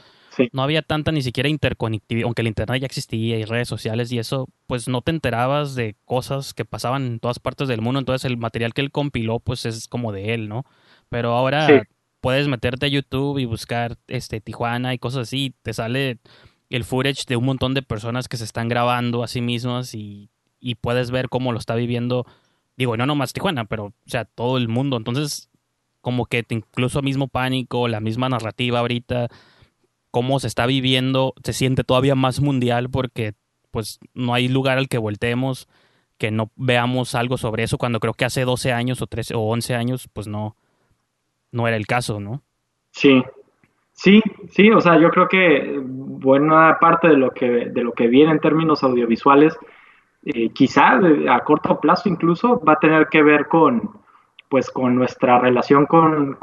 no había tanta ni siquiera interconectividad, aunque el Internet ya existía y redes sociales y eso, pues no te enterabas de cosas que pasaban en todas partes del mundo, entonces el material que él compiló, pues es como de él, ¿no? Pero ahora puedes meterte a YouTube y buscar este Tijuana y cosas así, te sale el footage de un montón de personas que se están grabando a sí mismas y, y puedes ver cómo lo está viviendo Digo, no nomás Tijuana, pero, o sea, todo el mundo. Entonces, como que incluso mismo pánico, la misma narrativa ahorita, cómo se está viviendo, se siente todavía más mundial porque, pues, no hay lugar al que volteemos que no veamos algo sobre eso cuando creo que hace 12 años o 13 o 11 años, pues no, no era el caso, ¿no? Sí, sí, sí, o sea, yo creo que buena parte de lo que, de lo que viene en términos audiovisuales eh, quizá a corto plazo incluso va a tener que ver con, pues, con nuestra relación con,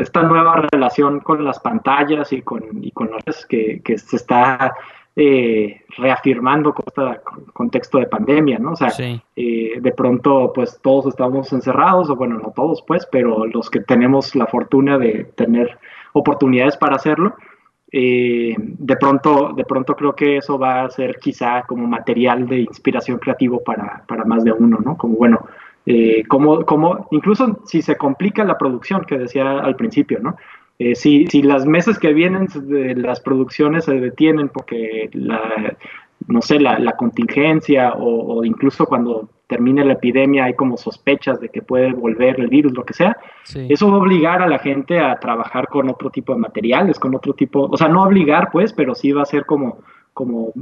esta nueva relación con las pantallas y con, y con las que, que se está eh, reafirmando con este contexto de pandemia, ¿no? O sea, eh, de pronto, pues todos estamos encerrados, o bueno, no todos, pues, pero los que tenemos la fortuna de tener oportunidades para hacerlo, eh, de, pronto, de pronto creo que eso va a ser quizá como material de inspiración creativo para, para más de uno, ¿no? Como bueno, eh, como, como, incluso si se complica la producción, que decía al principio, ¿no? Eh, si, si las meses que vienen de las producciones se detienen porque la, no sé, la, contingencia o, incluso cuando termine la epidemia hay como sospechas de que puede volver el virus, lo que sea, eso va a obligar a la gente a trabajar con otro tipo de materiales, con otro tipo, o sea, no obligar pues, pero sí va a ser como, como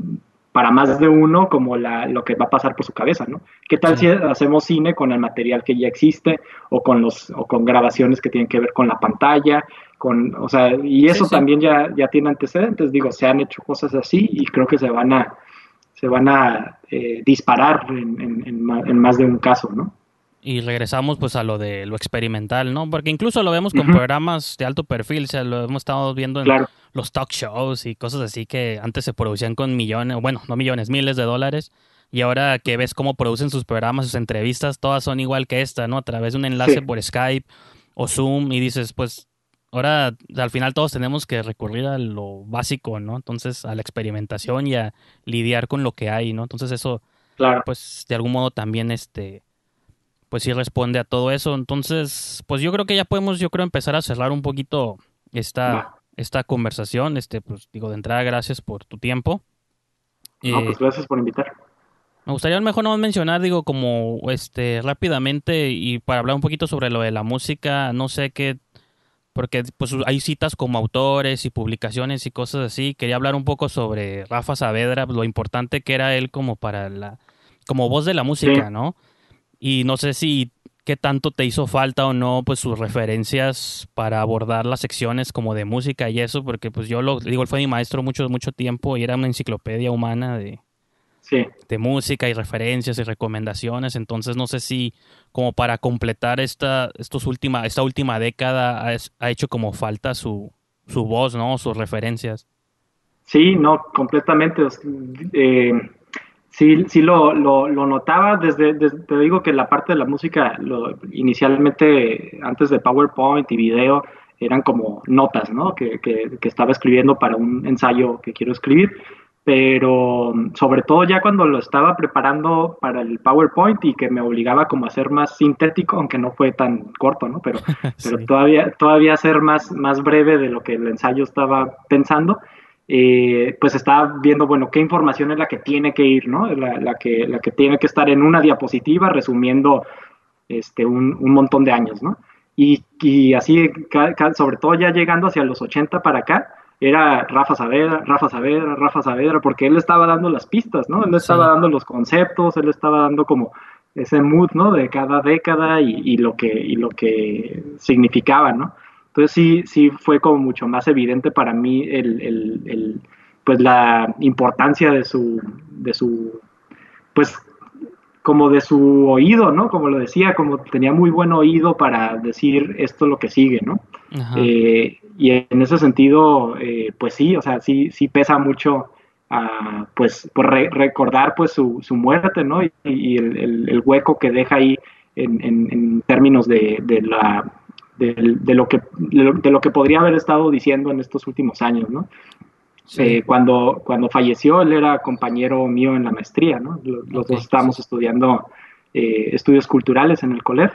para más de uno como la, lo que va a pasar por su cabeza, ¿no? ¿Qué tal si hacemos cine con el material que ya existe o con los o con grabaciones que tienen que ver con la pantalla, con, o sea, y eso también ya, ya tiene antecedentes, digo, se han hecho cosas así y creo que se van a se van a eh, disparar en, en, más de un caso, ¿no? Y regresamos pues a lo de lo experimental, ¿no? Porque incluso lo vemos con programas de alto perfil, o sea, lo hemos estado viendo en los talk shows y cosas así que antes se producían con millones, bueno, no millones, miles de dólares. Y ahora que ves cómo producen sus programas, sus entrevistas, todas son igual que esta, ¿no? A través de un enlace por Skype o Zoom y dices, pues ahora al final todos tenemos que recurrir a lo básico, ¿no? Entonces a la experimentación y a lidiar con lo que hay, ¿no? Entonces eso, claro. pues de algún modo también este pues sí responde a todo eso. Entonces, pues yo creo que ya podemos, yo creo, empezar a cerrar un poquito esta, esta conversación. Este, pues digo, de entrada, gracias por tu tiempo. No, pues gracias por invitar. Me gustaría mejor no mencionar, digo, como este rápidamente y para hablar un poquito sobre lo de la música, no sé qué, porque pues hay citas como autores y publicaciones y cosas así. Quería hablar un poco sobre Rafa Saavedra, lo importante que era él como para la, como voz de la música, ¿no? Y no sé si qué tanto te hizo falta o no, pues sus referencias para abordar las secciones como de música y eso, porque pues yo lo digo, él fue mi maestro mucho, mucho tiempo y era una enciclopedia humana de, de música y referencias y recomendaciones. Entonces no sé si como para completar esta, estos última, esta última década ha, hecho como falta su, su voz, ¿no? Sus referencias. Sí, no, completamente. Eh, sí, sí lo, lo, notaba desde, te digo que la parte de la música, lo, inicialmente antes de PowerPoint y video, eran como notas, ¿no? Que, que, estaba escribiendo para un ensayo que quiero escribir, pero sobre todo ya cuando lo estaba preparando para el PowerPoint y que me obligaba como a ser más sintético, aunque no fue tan corto, ¿no? Pero, pero todavía, todavía ser más, más breve de lo que el ensayo estaba pensando, eh, pues está viendo, bueno, qué información es la que tiene que ir, ¿no? La, que, la que tiene que estar en una diapositiva resumiendo este, un, montón de años, ¿no? Y, y así, sobre todo ya llegando hacia los 80 para acá, era Rafa Saavedra, Rafa Saavedra, Rafa Saavedra, porque él estaba dando las pistas, ¿no? Él estaba dando los conceptos, él estaba dando como ese mood, ¿no? De cada década y, lo, que, y lo que significaba, ¿no? Entonces sí, sí fue como mucho más evidente para mí el, pues la importancia de su, de su, pues como de su oído, ¿no? Como lo decía, como tenía muy buen oído para decir esto lo que sigue, ¿no? Eh, y en ese sentido, eh, pues sí, o sea, sí, sí pesa mucho, uh, pues, por recordar pues su, su, muerte, ¿no? Y, el, el, hueco que deja ahí en, en, términos de, de la de, lo que, de lo que podría haber estado diciendo en estos últimos años, ¿no? Eh, cuando, cuando falleció, él era compañero mío en la maestría, ¿no? Los, dos estábamos estudiando eh, estudios culturales en el COLEF.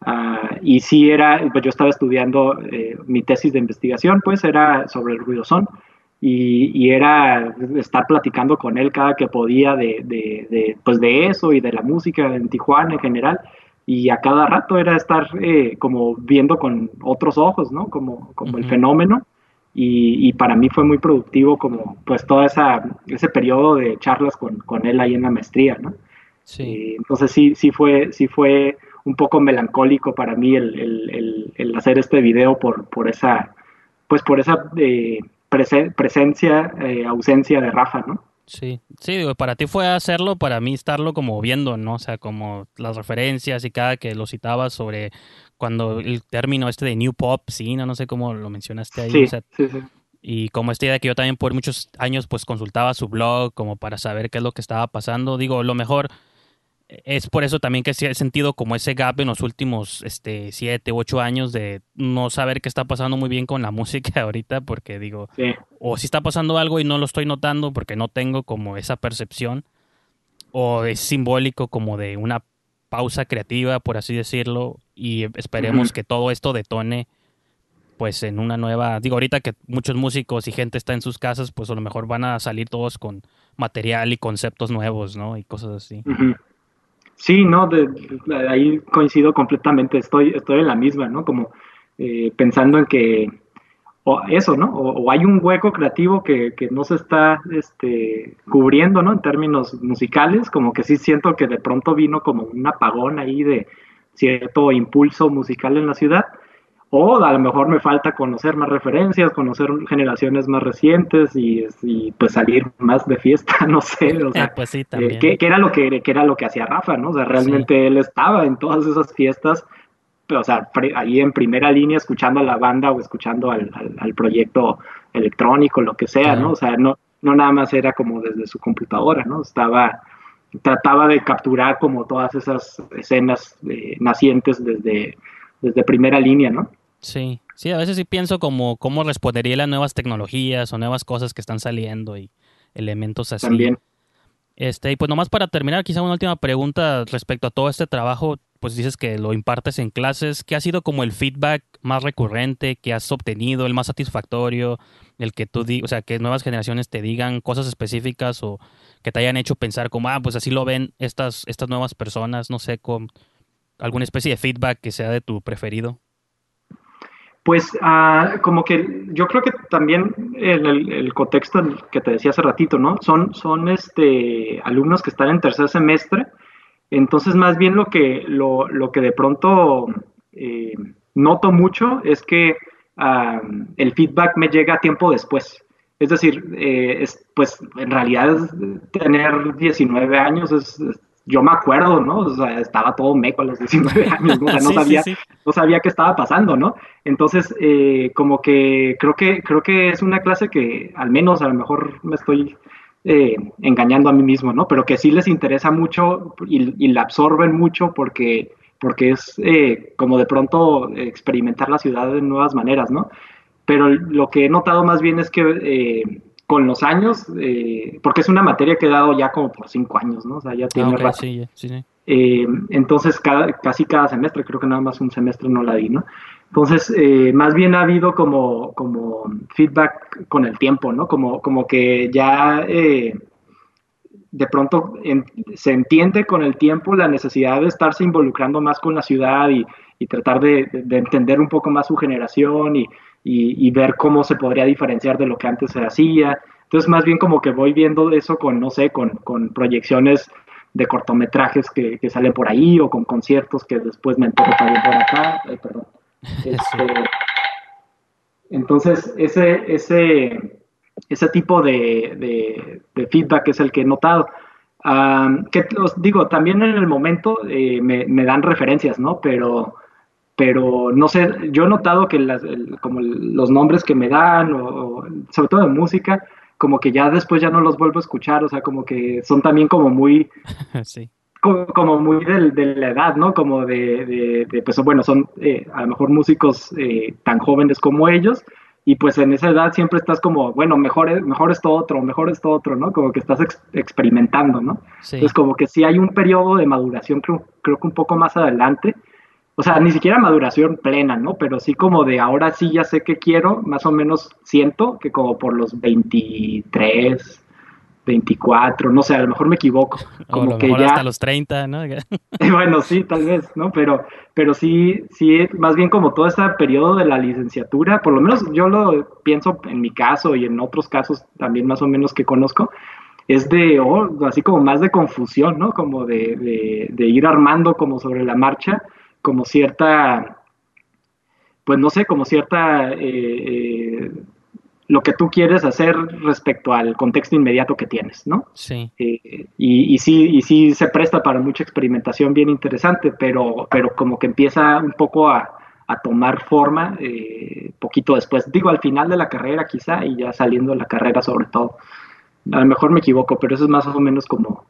Ah, y sí era, pues yo estaba estudiando eh, mi tesis de investigación, pues era sobre el ruidosón. Y, y, era estar platicando con él cada que podía de, de, de, pues de eso y de la música en Tijuana en general y a cada rato era estar eh, como viendo con otros ojos, ¿no? Como, como el fenómeno. Y, y, para mí fue muy productivo como pues todo esa, ese periodo de charlas con, con él ahí en la maestría, ¿no? Sí. entonces sí, sí fue, sí fue un poco melancólico para mí el, el, el, hacer este video por, por esa, pues por esa eh, presencia, eh, ausencia de Rafa, ¿no? Sí, sí, digo, para ti fue hacerlo, para mí estarlo como viendo, ¿no? O sea, como las referencias y cada que lo citabas sobre cuando el término este de New Pop, sí, no, no sé cómo lo mencionaste ahí. Sí, sí, sí. Y como esta idea que yo también por muchos años pues consultaba su blog como para saber qué es lo que estaba pasando, digo, lo mejor es por eso también que he sentido como ese gap en los últimos este, siete u ocho años de no saber qué está pasando muy bien con la música ahorita, porque digo, o si está pasando algo y no lo estoy notando porque no tengo como esa percepción, o es simbólico como de una pausa creativa, por así decirlo, y esperemos que todo esto detone pues en una nueva, digo ahorita que muchos músicos y gente está en sus casas, pues a lo mejor van a salir todos con material y conceptos nuevos, ¿no? Y cosas así. Sí, no, de, ahí coincido completamente, estoy, estoy en la misma, ¿no? Como eh, pensando en que, o eso, ¿no? O, hay un hueco creativo que, que, no se está este, cubriendo, ¿no? En términos musicales, como que sí siento que de pronto vino como un apagón ahí de cierto impulso musical en la ciudad o a lo mejor me falta conocer más referencias, conocer generaciones más recientes y, pues salir más de fiesta, no sé, o sea, pues sí, eh, también. ¿qué, era lo que, era lo que hacía Rafa, no? O sea, realmente él estaba en todas esas fiestas, o sea, ahí en primera línea escuchando a la banda o escuchando al, proyecto electrónico, lo que sea, ¿no? O sea, no, no nada más era como desde su computadora, ¿no? Estaba, trataba de capturar como todas esas escenas eh, nacientes desde, desde primera línea, ¿no? Sí, sí, a veces sí pienso como cómo respondería las nuevas tecnologías o nuevas cosas que están saliendo y elementos así. También. Este, y pues nomás para terminar, quizá una última pregunta respecto a todo este trabajo, pues dices que lo impartes en clases, ¿qué ha sido como el feedback más recurrente que has obtenido, el más satisfactorio, el que tú digas, o sea, que nuevas generaciones te digan cosas específicas o que te hayan hecho pensar como, ah, pues así lo ven estas, estas nuevas personas, no sé, con alguna especie de feedback que sea de tu preferido? Pues ah, como que yo creo que también el, el, contexto que te decía hace ratito, ¿no? Son, son este, alumnos que están en tercer semestre, entonces más bien lo que, lo, lo que de pronto eh, noto mucho es que ah, el feedback me llega tiempo después. Es decir, eh, pues en realidad tener 19 años es yo me acuerdo, ¿no? O sea, estaba todo meco a los 19 años, ¿no? O sea, no, sabía, no sabía qué estaba pasando, ¿no? Entonces, eh, como que creo que creo que es una clase que al menos a lo mejor me estoy eh, engañando a mí mismo, ¿no? Pero que sí les interesa mucho y, la absorben mucho porque, porque es eh, como de pronto experimentar la ciudad de nuevas maneras, ¿no? Pero lo que he notado más bien es que con los años, eh, porque es una materia que he dado ya como por cinco años, ¿no? O sea, ya tiene ah, sí, sí, eh, entonces, cada, casi cada semestre, creo que nada más un semestre no la di, ¿no? Entonces, eh, más bien ha habido como, como feedback con el tiempo, ¿no? Como, como que ya de pronto se entiende con el tiempo la necesidad de estarse involucrando más con la ciudad y, tratar de, entender un poco más su generación y, y, ver cómo se podría diferenciar de lo que antes se hacía. Entonces, más bien como que voy viendo eso con, no sé, con, con proyecciones de cortometrajes que, que, salen por ahí o con conciertos que después me entero también por acá. perdón. Este, entonces, ese, ese, ese tipo de, de, feedback es el que he notado. que os digo, también en el momento eh, me, me, dan referencias, ¿no? Pero pero no sé, yo he notado que las, como los nombres que me dan, o, sobre todo en música, como que ya después ya no los vuelvo a escuchar, o sea, como que son también como muy... sí. Como, muy de, la edad, ¿no? Como de, de, pues bueno, son eh, a lo mejor músicos eh, tan jóvenes como ellos, y pues en esa edad siempre estás como, bueno, mejor es, mejor esto otro, mejor esto otro, ¿no? Como que estás experimentando, ¿no? Sí. Entonces como que sí hay un periodo de maduración, creo, creo que un poco más adelante, o sea, ni siquiera maduración plena, ¿no? Pero sí como de ahora sí ya sé qué quiero, más o menos siento que como por los 23, 24, no sé, a lo mejor me equivoco. Como que ya... hasta los 30, ¿no? bueno, sí, tal vez, ¿no? Pero, pero sí, sí, más bien como todo este periodo de la licenciatura, por lo menos yo lo pienso en mi caso y en otros casos también más o menos que conozco, es de, oh, así como más de confusión, ¿no? Como de, de, de ir armando como sobre la marcha como cierta, pues no sé, como cierta, eh, eh, lo que tú quieres hacer respecto al contexto inmediato que tienes, ¿no? Sí. Eh, y, y, sí, y sí se presta para mucha experimentación bien interesante, pero, pero como que empieza un poco a, a tomar forma poquito después. Digo, al final de la carrera quizá y ya saliendo de la carrera sobre todo. A lo mejor me equivoco, pero eso es más o menos como,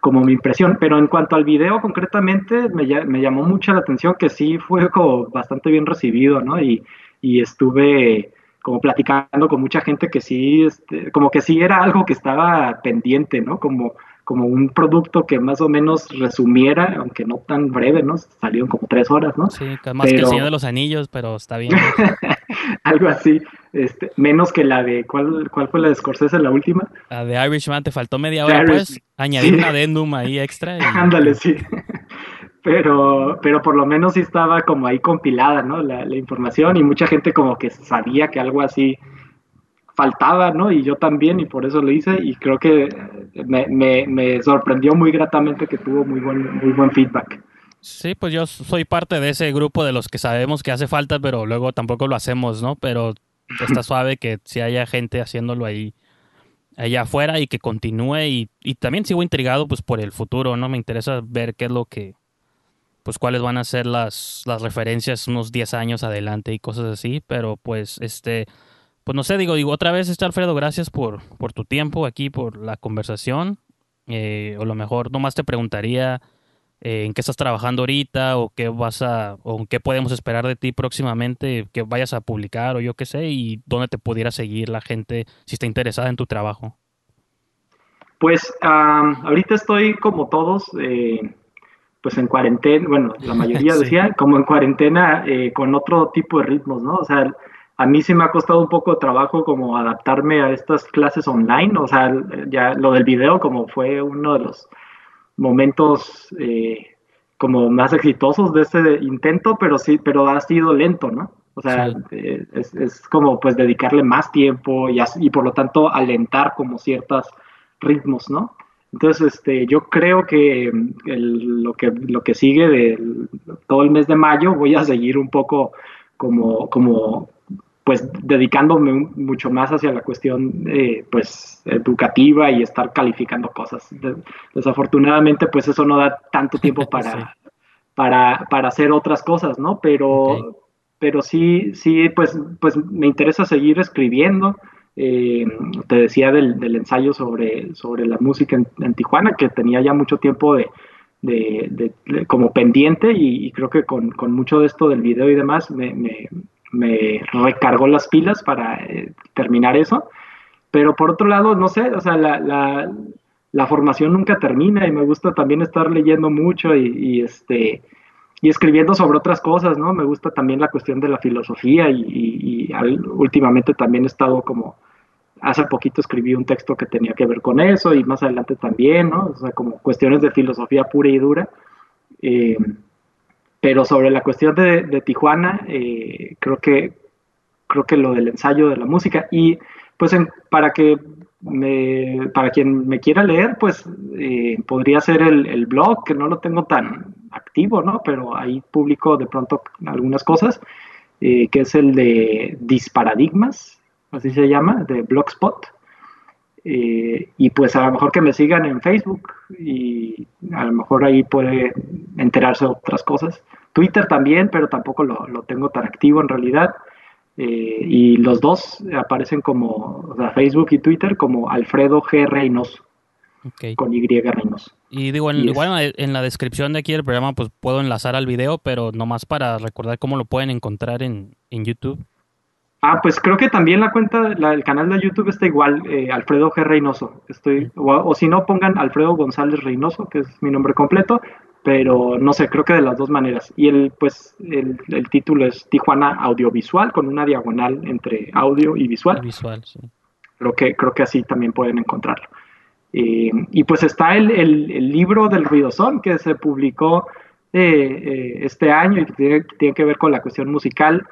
como mi impresión. Pero en cuanto al video concretamente, me, me, llamó mucho la atención que sí fue como bastante bien recibido, ¿no? Y, y estuve como platicando con mucha gente que sí, este, como que sí era algo que estaba pendiente, ¿no? Como, como un producto que más o menos resumiera, aunque no tan breve, ¿no? Salieron como tres horas, ¿no? Sí, más que el Señor de los Anillos, pero está bien. Algo así, este, menos que la de, ¿cuál, ¿cuál fue la de Scorsese, la última? La de Irishman, te faltó media hora, pues, añadir un adendum ahí extra. Ándale, sí. pero, pero por lo menos sí estaba como ahí compilada, ¿no? La, la información y mucha gente como que sabía que algo así faltaba, ¿no? Y yo también, y por eso lo hice, y creo que me, sorprendió muy gratamente que tuvo muy buen, muy buen feedback. Sí, pues yo soy parte de ese grupo de los que sabemos que hace falta, pero luego tampoco lo hacemos, ¿no? Pero está suave que si haya gente haciéndolo ahí allá afuera y que continúe y, y también sigo intrigado pues por el futuro, ¿no? Me interesa ver qué es lo que pues cuáles van a ser las, las referencias unos 10 años adelante y cosas así, pero pues este pues no sé, digo, digo, otra vez, este Alfredo, gracias por, por tu tiempo aquí, por la conversación. Eh, o lo mejor nomás te preguntaría eh, en qué estás trabajando ahorita o qué vas a, o qué podemos esperar de ti próximamente, que vayas a publicar o yo qué sé, y dónde te pudiera seguir la gente si está interesada en tu trabajo. Pues ahorita estoy como todos, eh, pues en cuarentena, bueno, la mayoría decía, como en cuarentena con otro tipo de ritmos, ¿no? O sea, a mí sí me ha costado un poco de trabajo como adaptarme a estas clases online, o sea, ya lo del video como fue uno de los momentos eh, como más exitosos de este intento, pero sí, pero ha sido lento, ¿no? O sea, eh, es, como pues dedicarle más tiempo y, y por lo tanto alentar como ciertos ritmos, ¿no? Entonces, este, yo creo que, lo que lo que sigue de todo el mes de mayo voy a seguir un poco como, como pues dedicándome mucho más hacia la cuestión eh, pues educativa y estar calificando cosas. desafortunadamente pues eso no da tanto tiempo para, para, para, hacer otras cosas, ¿no? Pero, pero sí, sí, pues, pues me interesa seguir escribiendo. Eh, te decía del, ensayo sobre, sobre la música en, Tijuana, que tenía ya mucho tiempo de, de, como pendiente y, creo que con, con, mucho de esto del video y demás me, me recargó las pilas para eh, terminar eso. Pero por otro lado, no sé, o sea, la, la, la, formación nunca termina y me gusta también estar leyendo mucho y, este y escribiendo sobre otras cosas, ¿no? Me gusta también la cuestión de la filosofía y, últimamente también he estado como, hace poquito escribí un texto que tenía que ver con eso y más adelante también, ¿no? O sea, como cuestiones de filosofía pura y dura. Eh, pero sobre la cuestión de, Tijuana, eh, creo que creo que lo del ensayo de la música y pues para que me, para quien me quiera leer, pues eh, podría ser el, blog, que no lo tengo tan activo, ¿no? Pero ahí publico de pronto algunas cosas, eh, que es el de Disparadigmas, así se llama, de Blogspot. y pues a lo mejor que me sigan en Facebook y a lo mejor ahí puede enterarse de otras cosas. Twitter también, pero tampoco lo, tengo tan activo en realidad. Eh, y los dos aparecen como, o sea, Facebook y Twitter como Alfredo G. Reynoso. Con Y Reynoso. Y digo, en, igual en la descripción de aquí del programa, pues puedo enlazar al video, pero nomás para recordar cómo lo pueden encontrar en, YouTube. Ah, pues creo que también la cuenta, la, el canal de YouTube está igual, eh, Alfredo G. Reynoso. Estoy, o, si no, pongan Alfredo González Reynoso, que es mi nombre completo, pero no sé, creo que de las dos maneras. Y el, pues, el, título es Tijuana Audiovisual, con una diagonal entre audio y visual. Visual, sí. Creo que, creo que así también pueden encontrarlo. Eh, y pues está el, el, libro del ruidosón que se publicó eh, eh, este año y que tiene, que ver con la cuestión musical.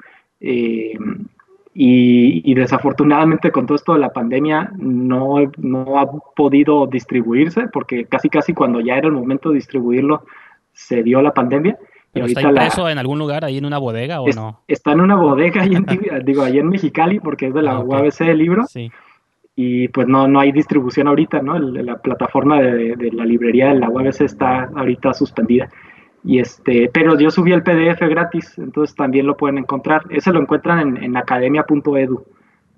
Y, y, desafortunadamente con todo esto de la pandemia no, no ha podido distribuirse porque casi casi cuando ya era el momento de distribuirlo se dio la pandemia. ¿Pero está impreso en algún lugar, ahí en una bodega o no? Está en una bodega, ahí en, digo, ahí en Mexicali, porque es de la ah, UABC el libro. Sí. Y pues no, no hay distribución ahorita, ¿no? la plataforma de, de, la librería de la UABC está ahorita suspendida. Y este, pero yo subí el PDF gratis, entonces también lo pueden encontrar. Ese lo encuentran en, en academia.edu.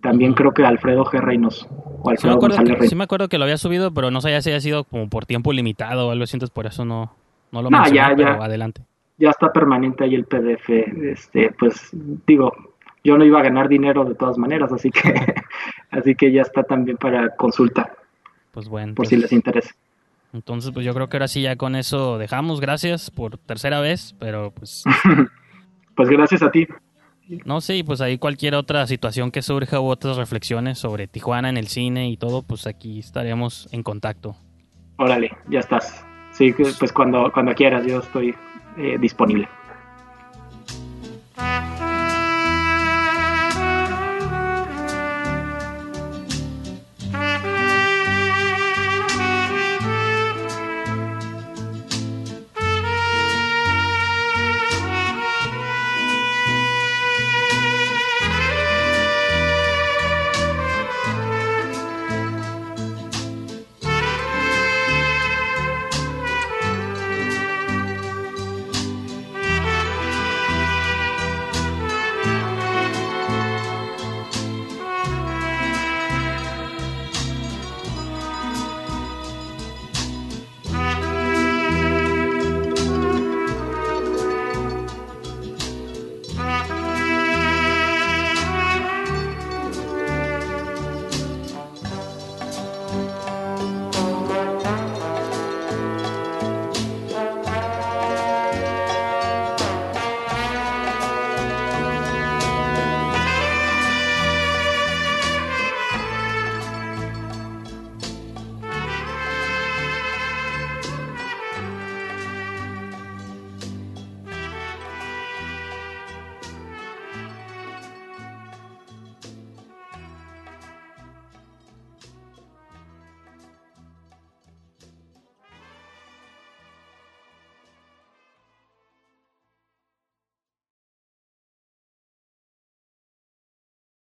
También creo que Alfredo G. Reynos. O sí, me acuerdo que, sí me acuerdo que lo había subido, pero no sabía si había sido como por tiempo limitado o algo así, entonces por eso no, no lo mencioné, ya, pero adelante. Ya está permanente ahí el PDF. Este, pues digo, yo no iba a ganar dinero de todas maneras, así que, así que ya está también para consulta. Pues bueno. Por si pues les interesa. Entonces, pues yo creo que ahora sí ya con eso dejamos. Gracias por tercera vez, pero pues... pues gracias a ti. No, sí, pues ahí cualquier otra situación que surja u otras reflexiones sobre Tijuana en el cine y todo, pues aquí estaremos en contacto. Órale, ya estás. Sí, pues cuando, cuando quieras, yo estoy eh, disponible.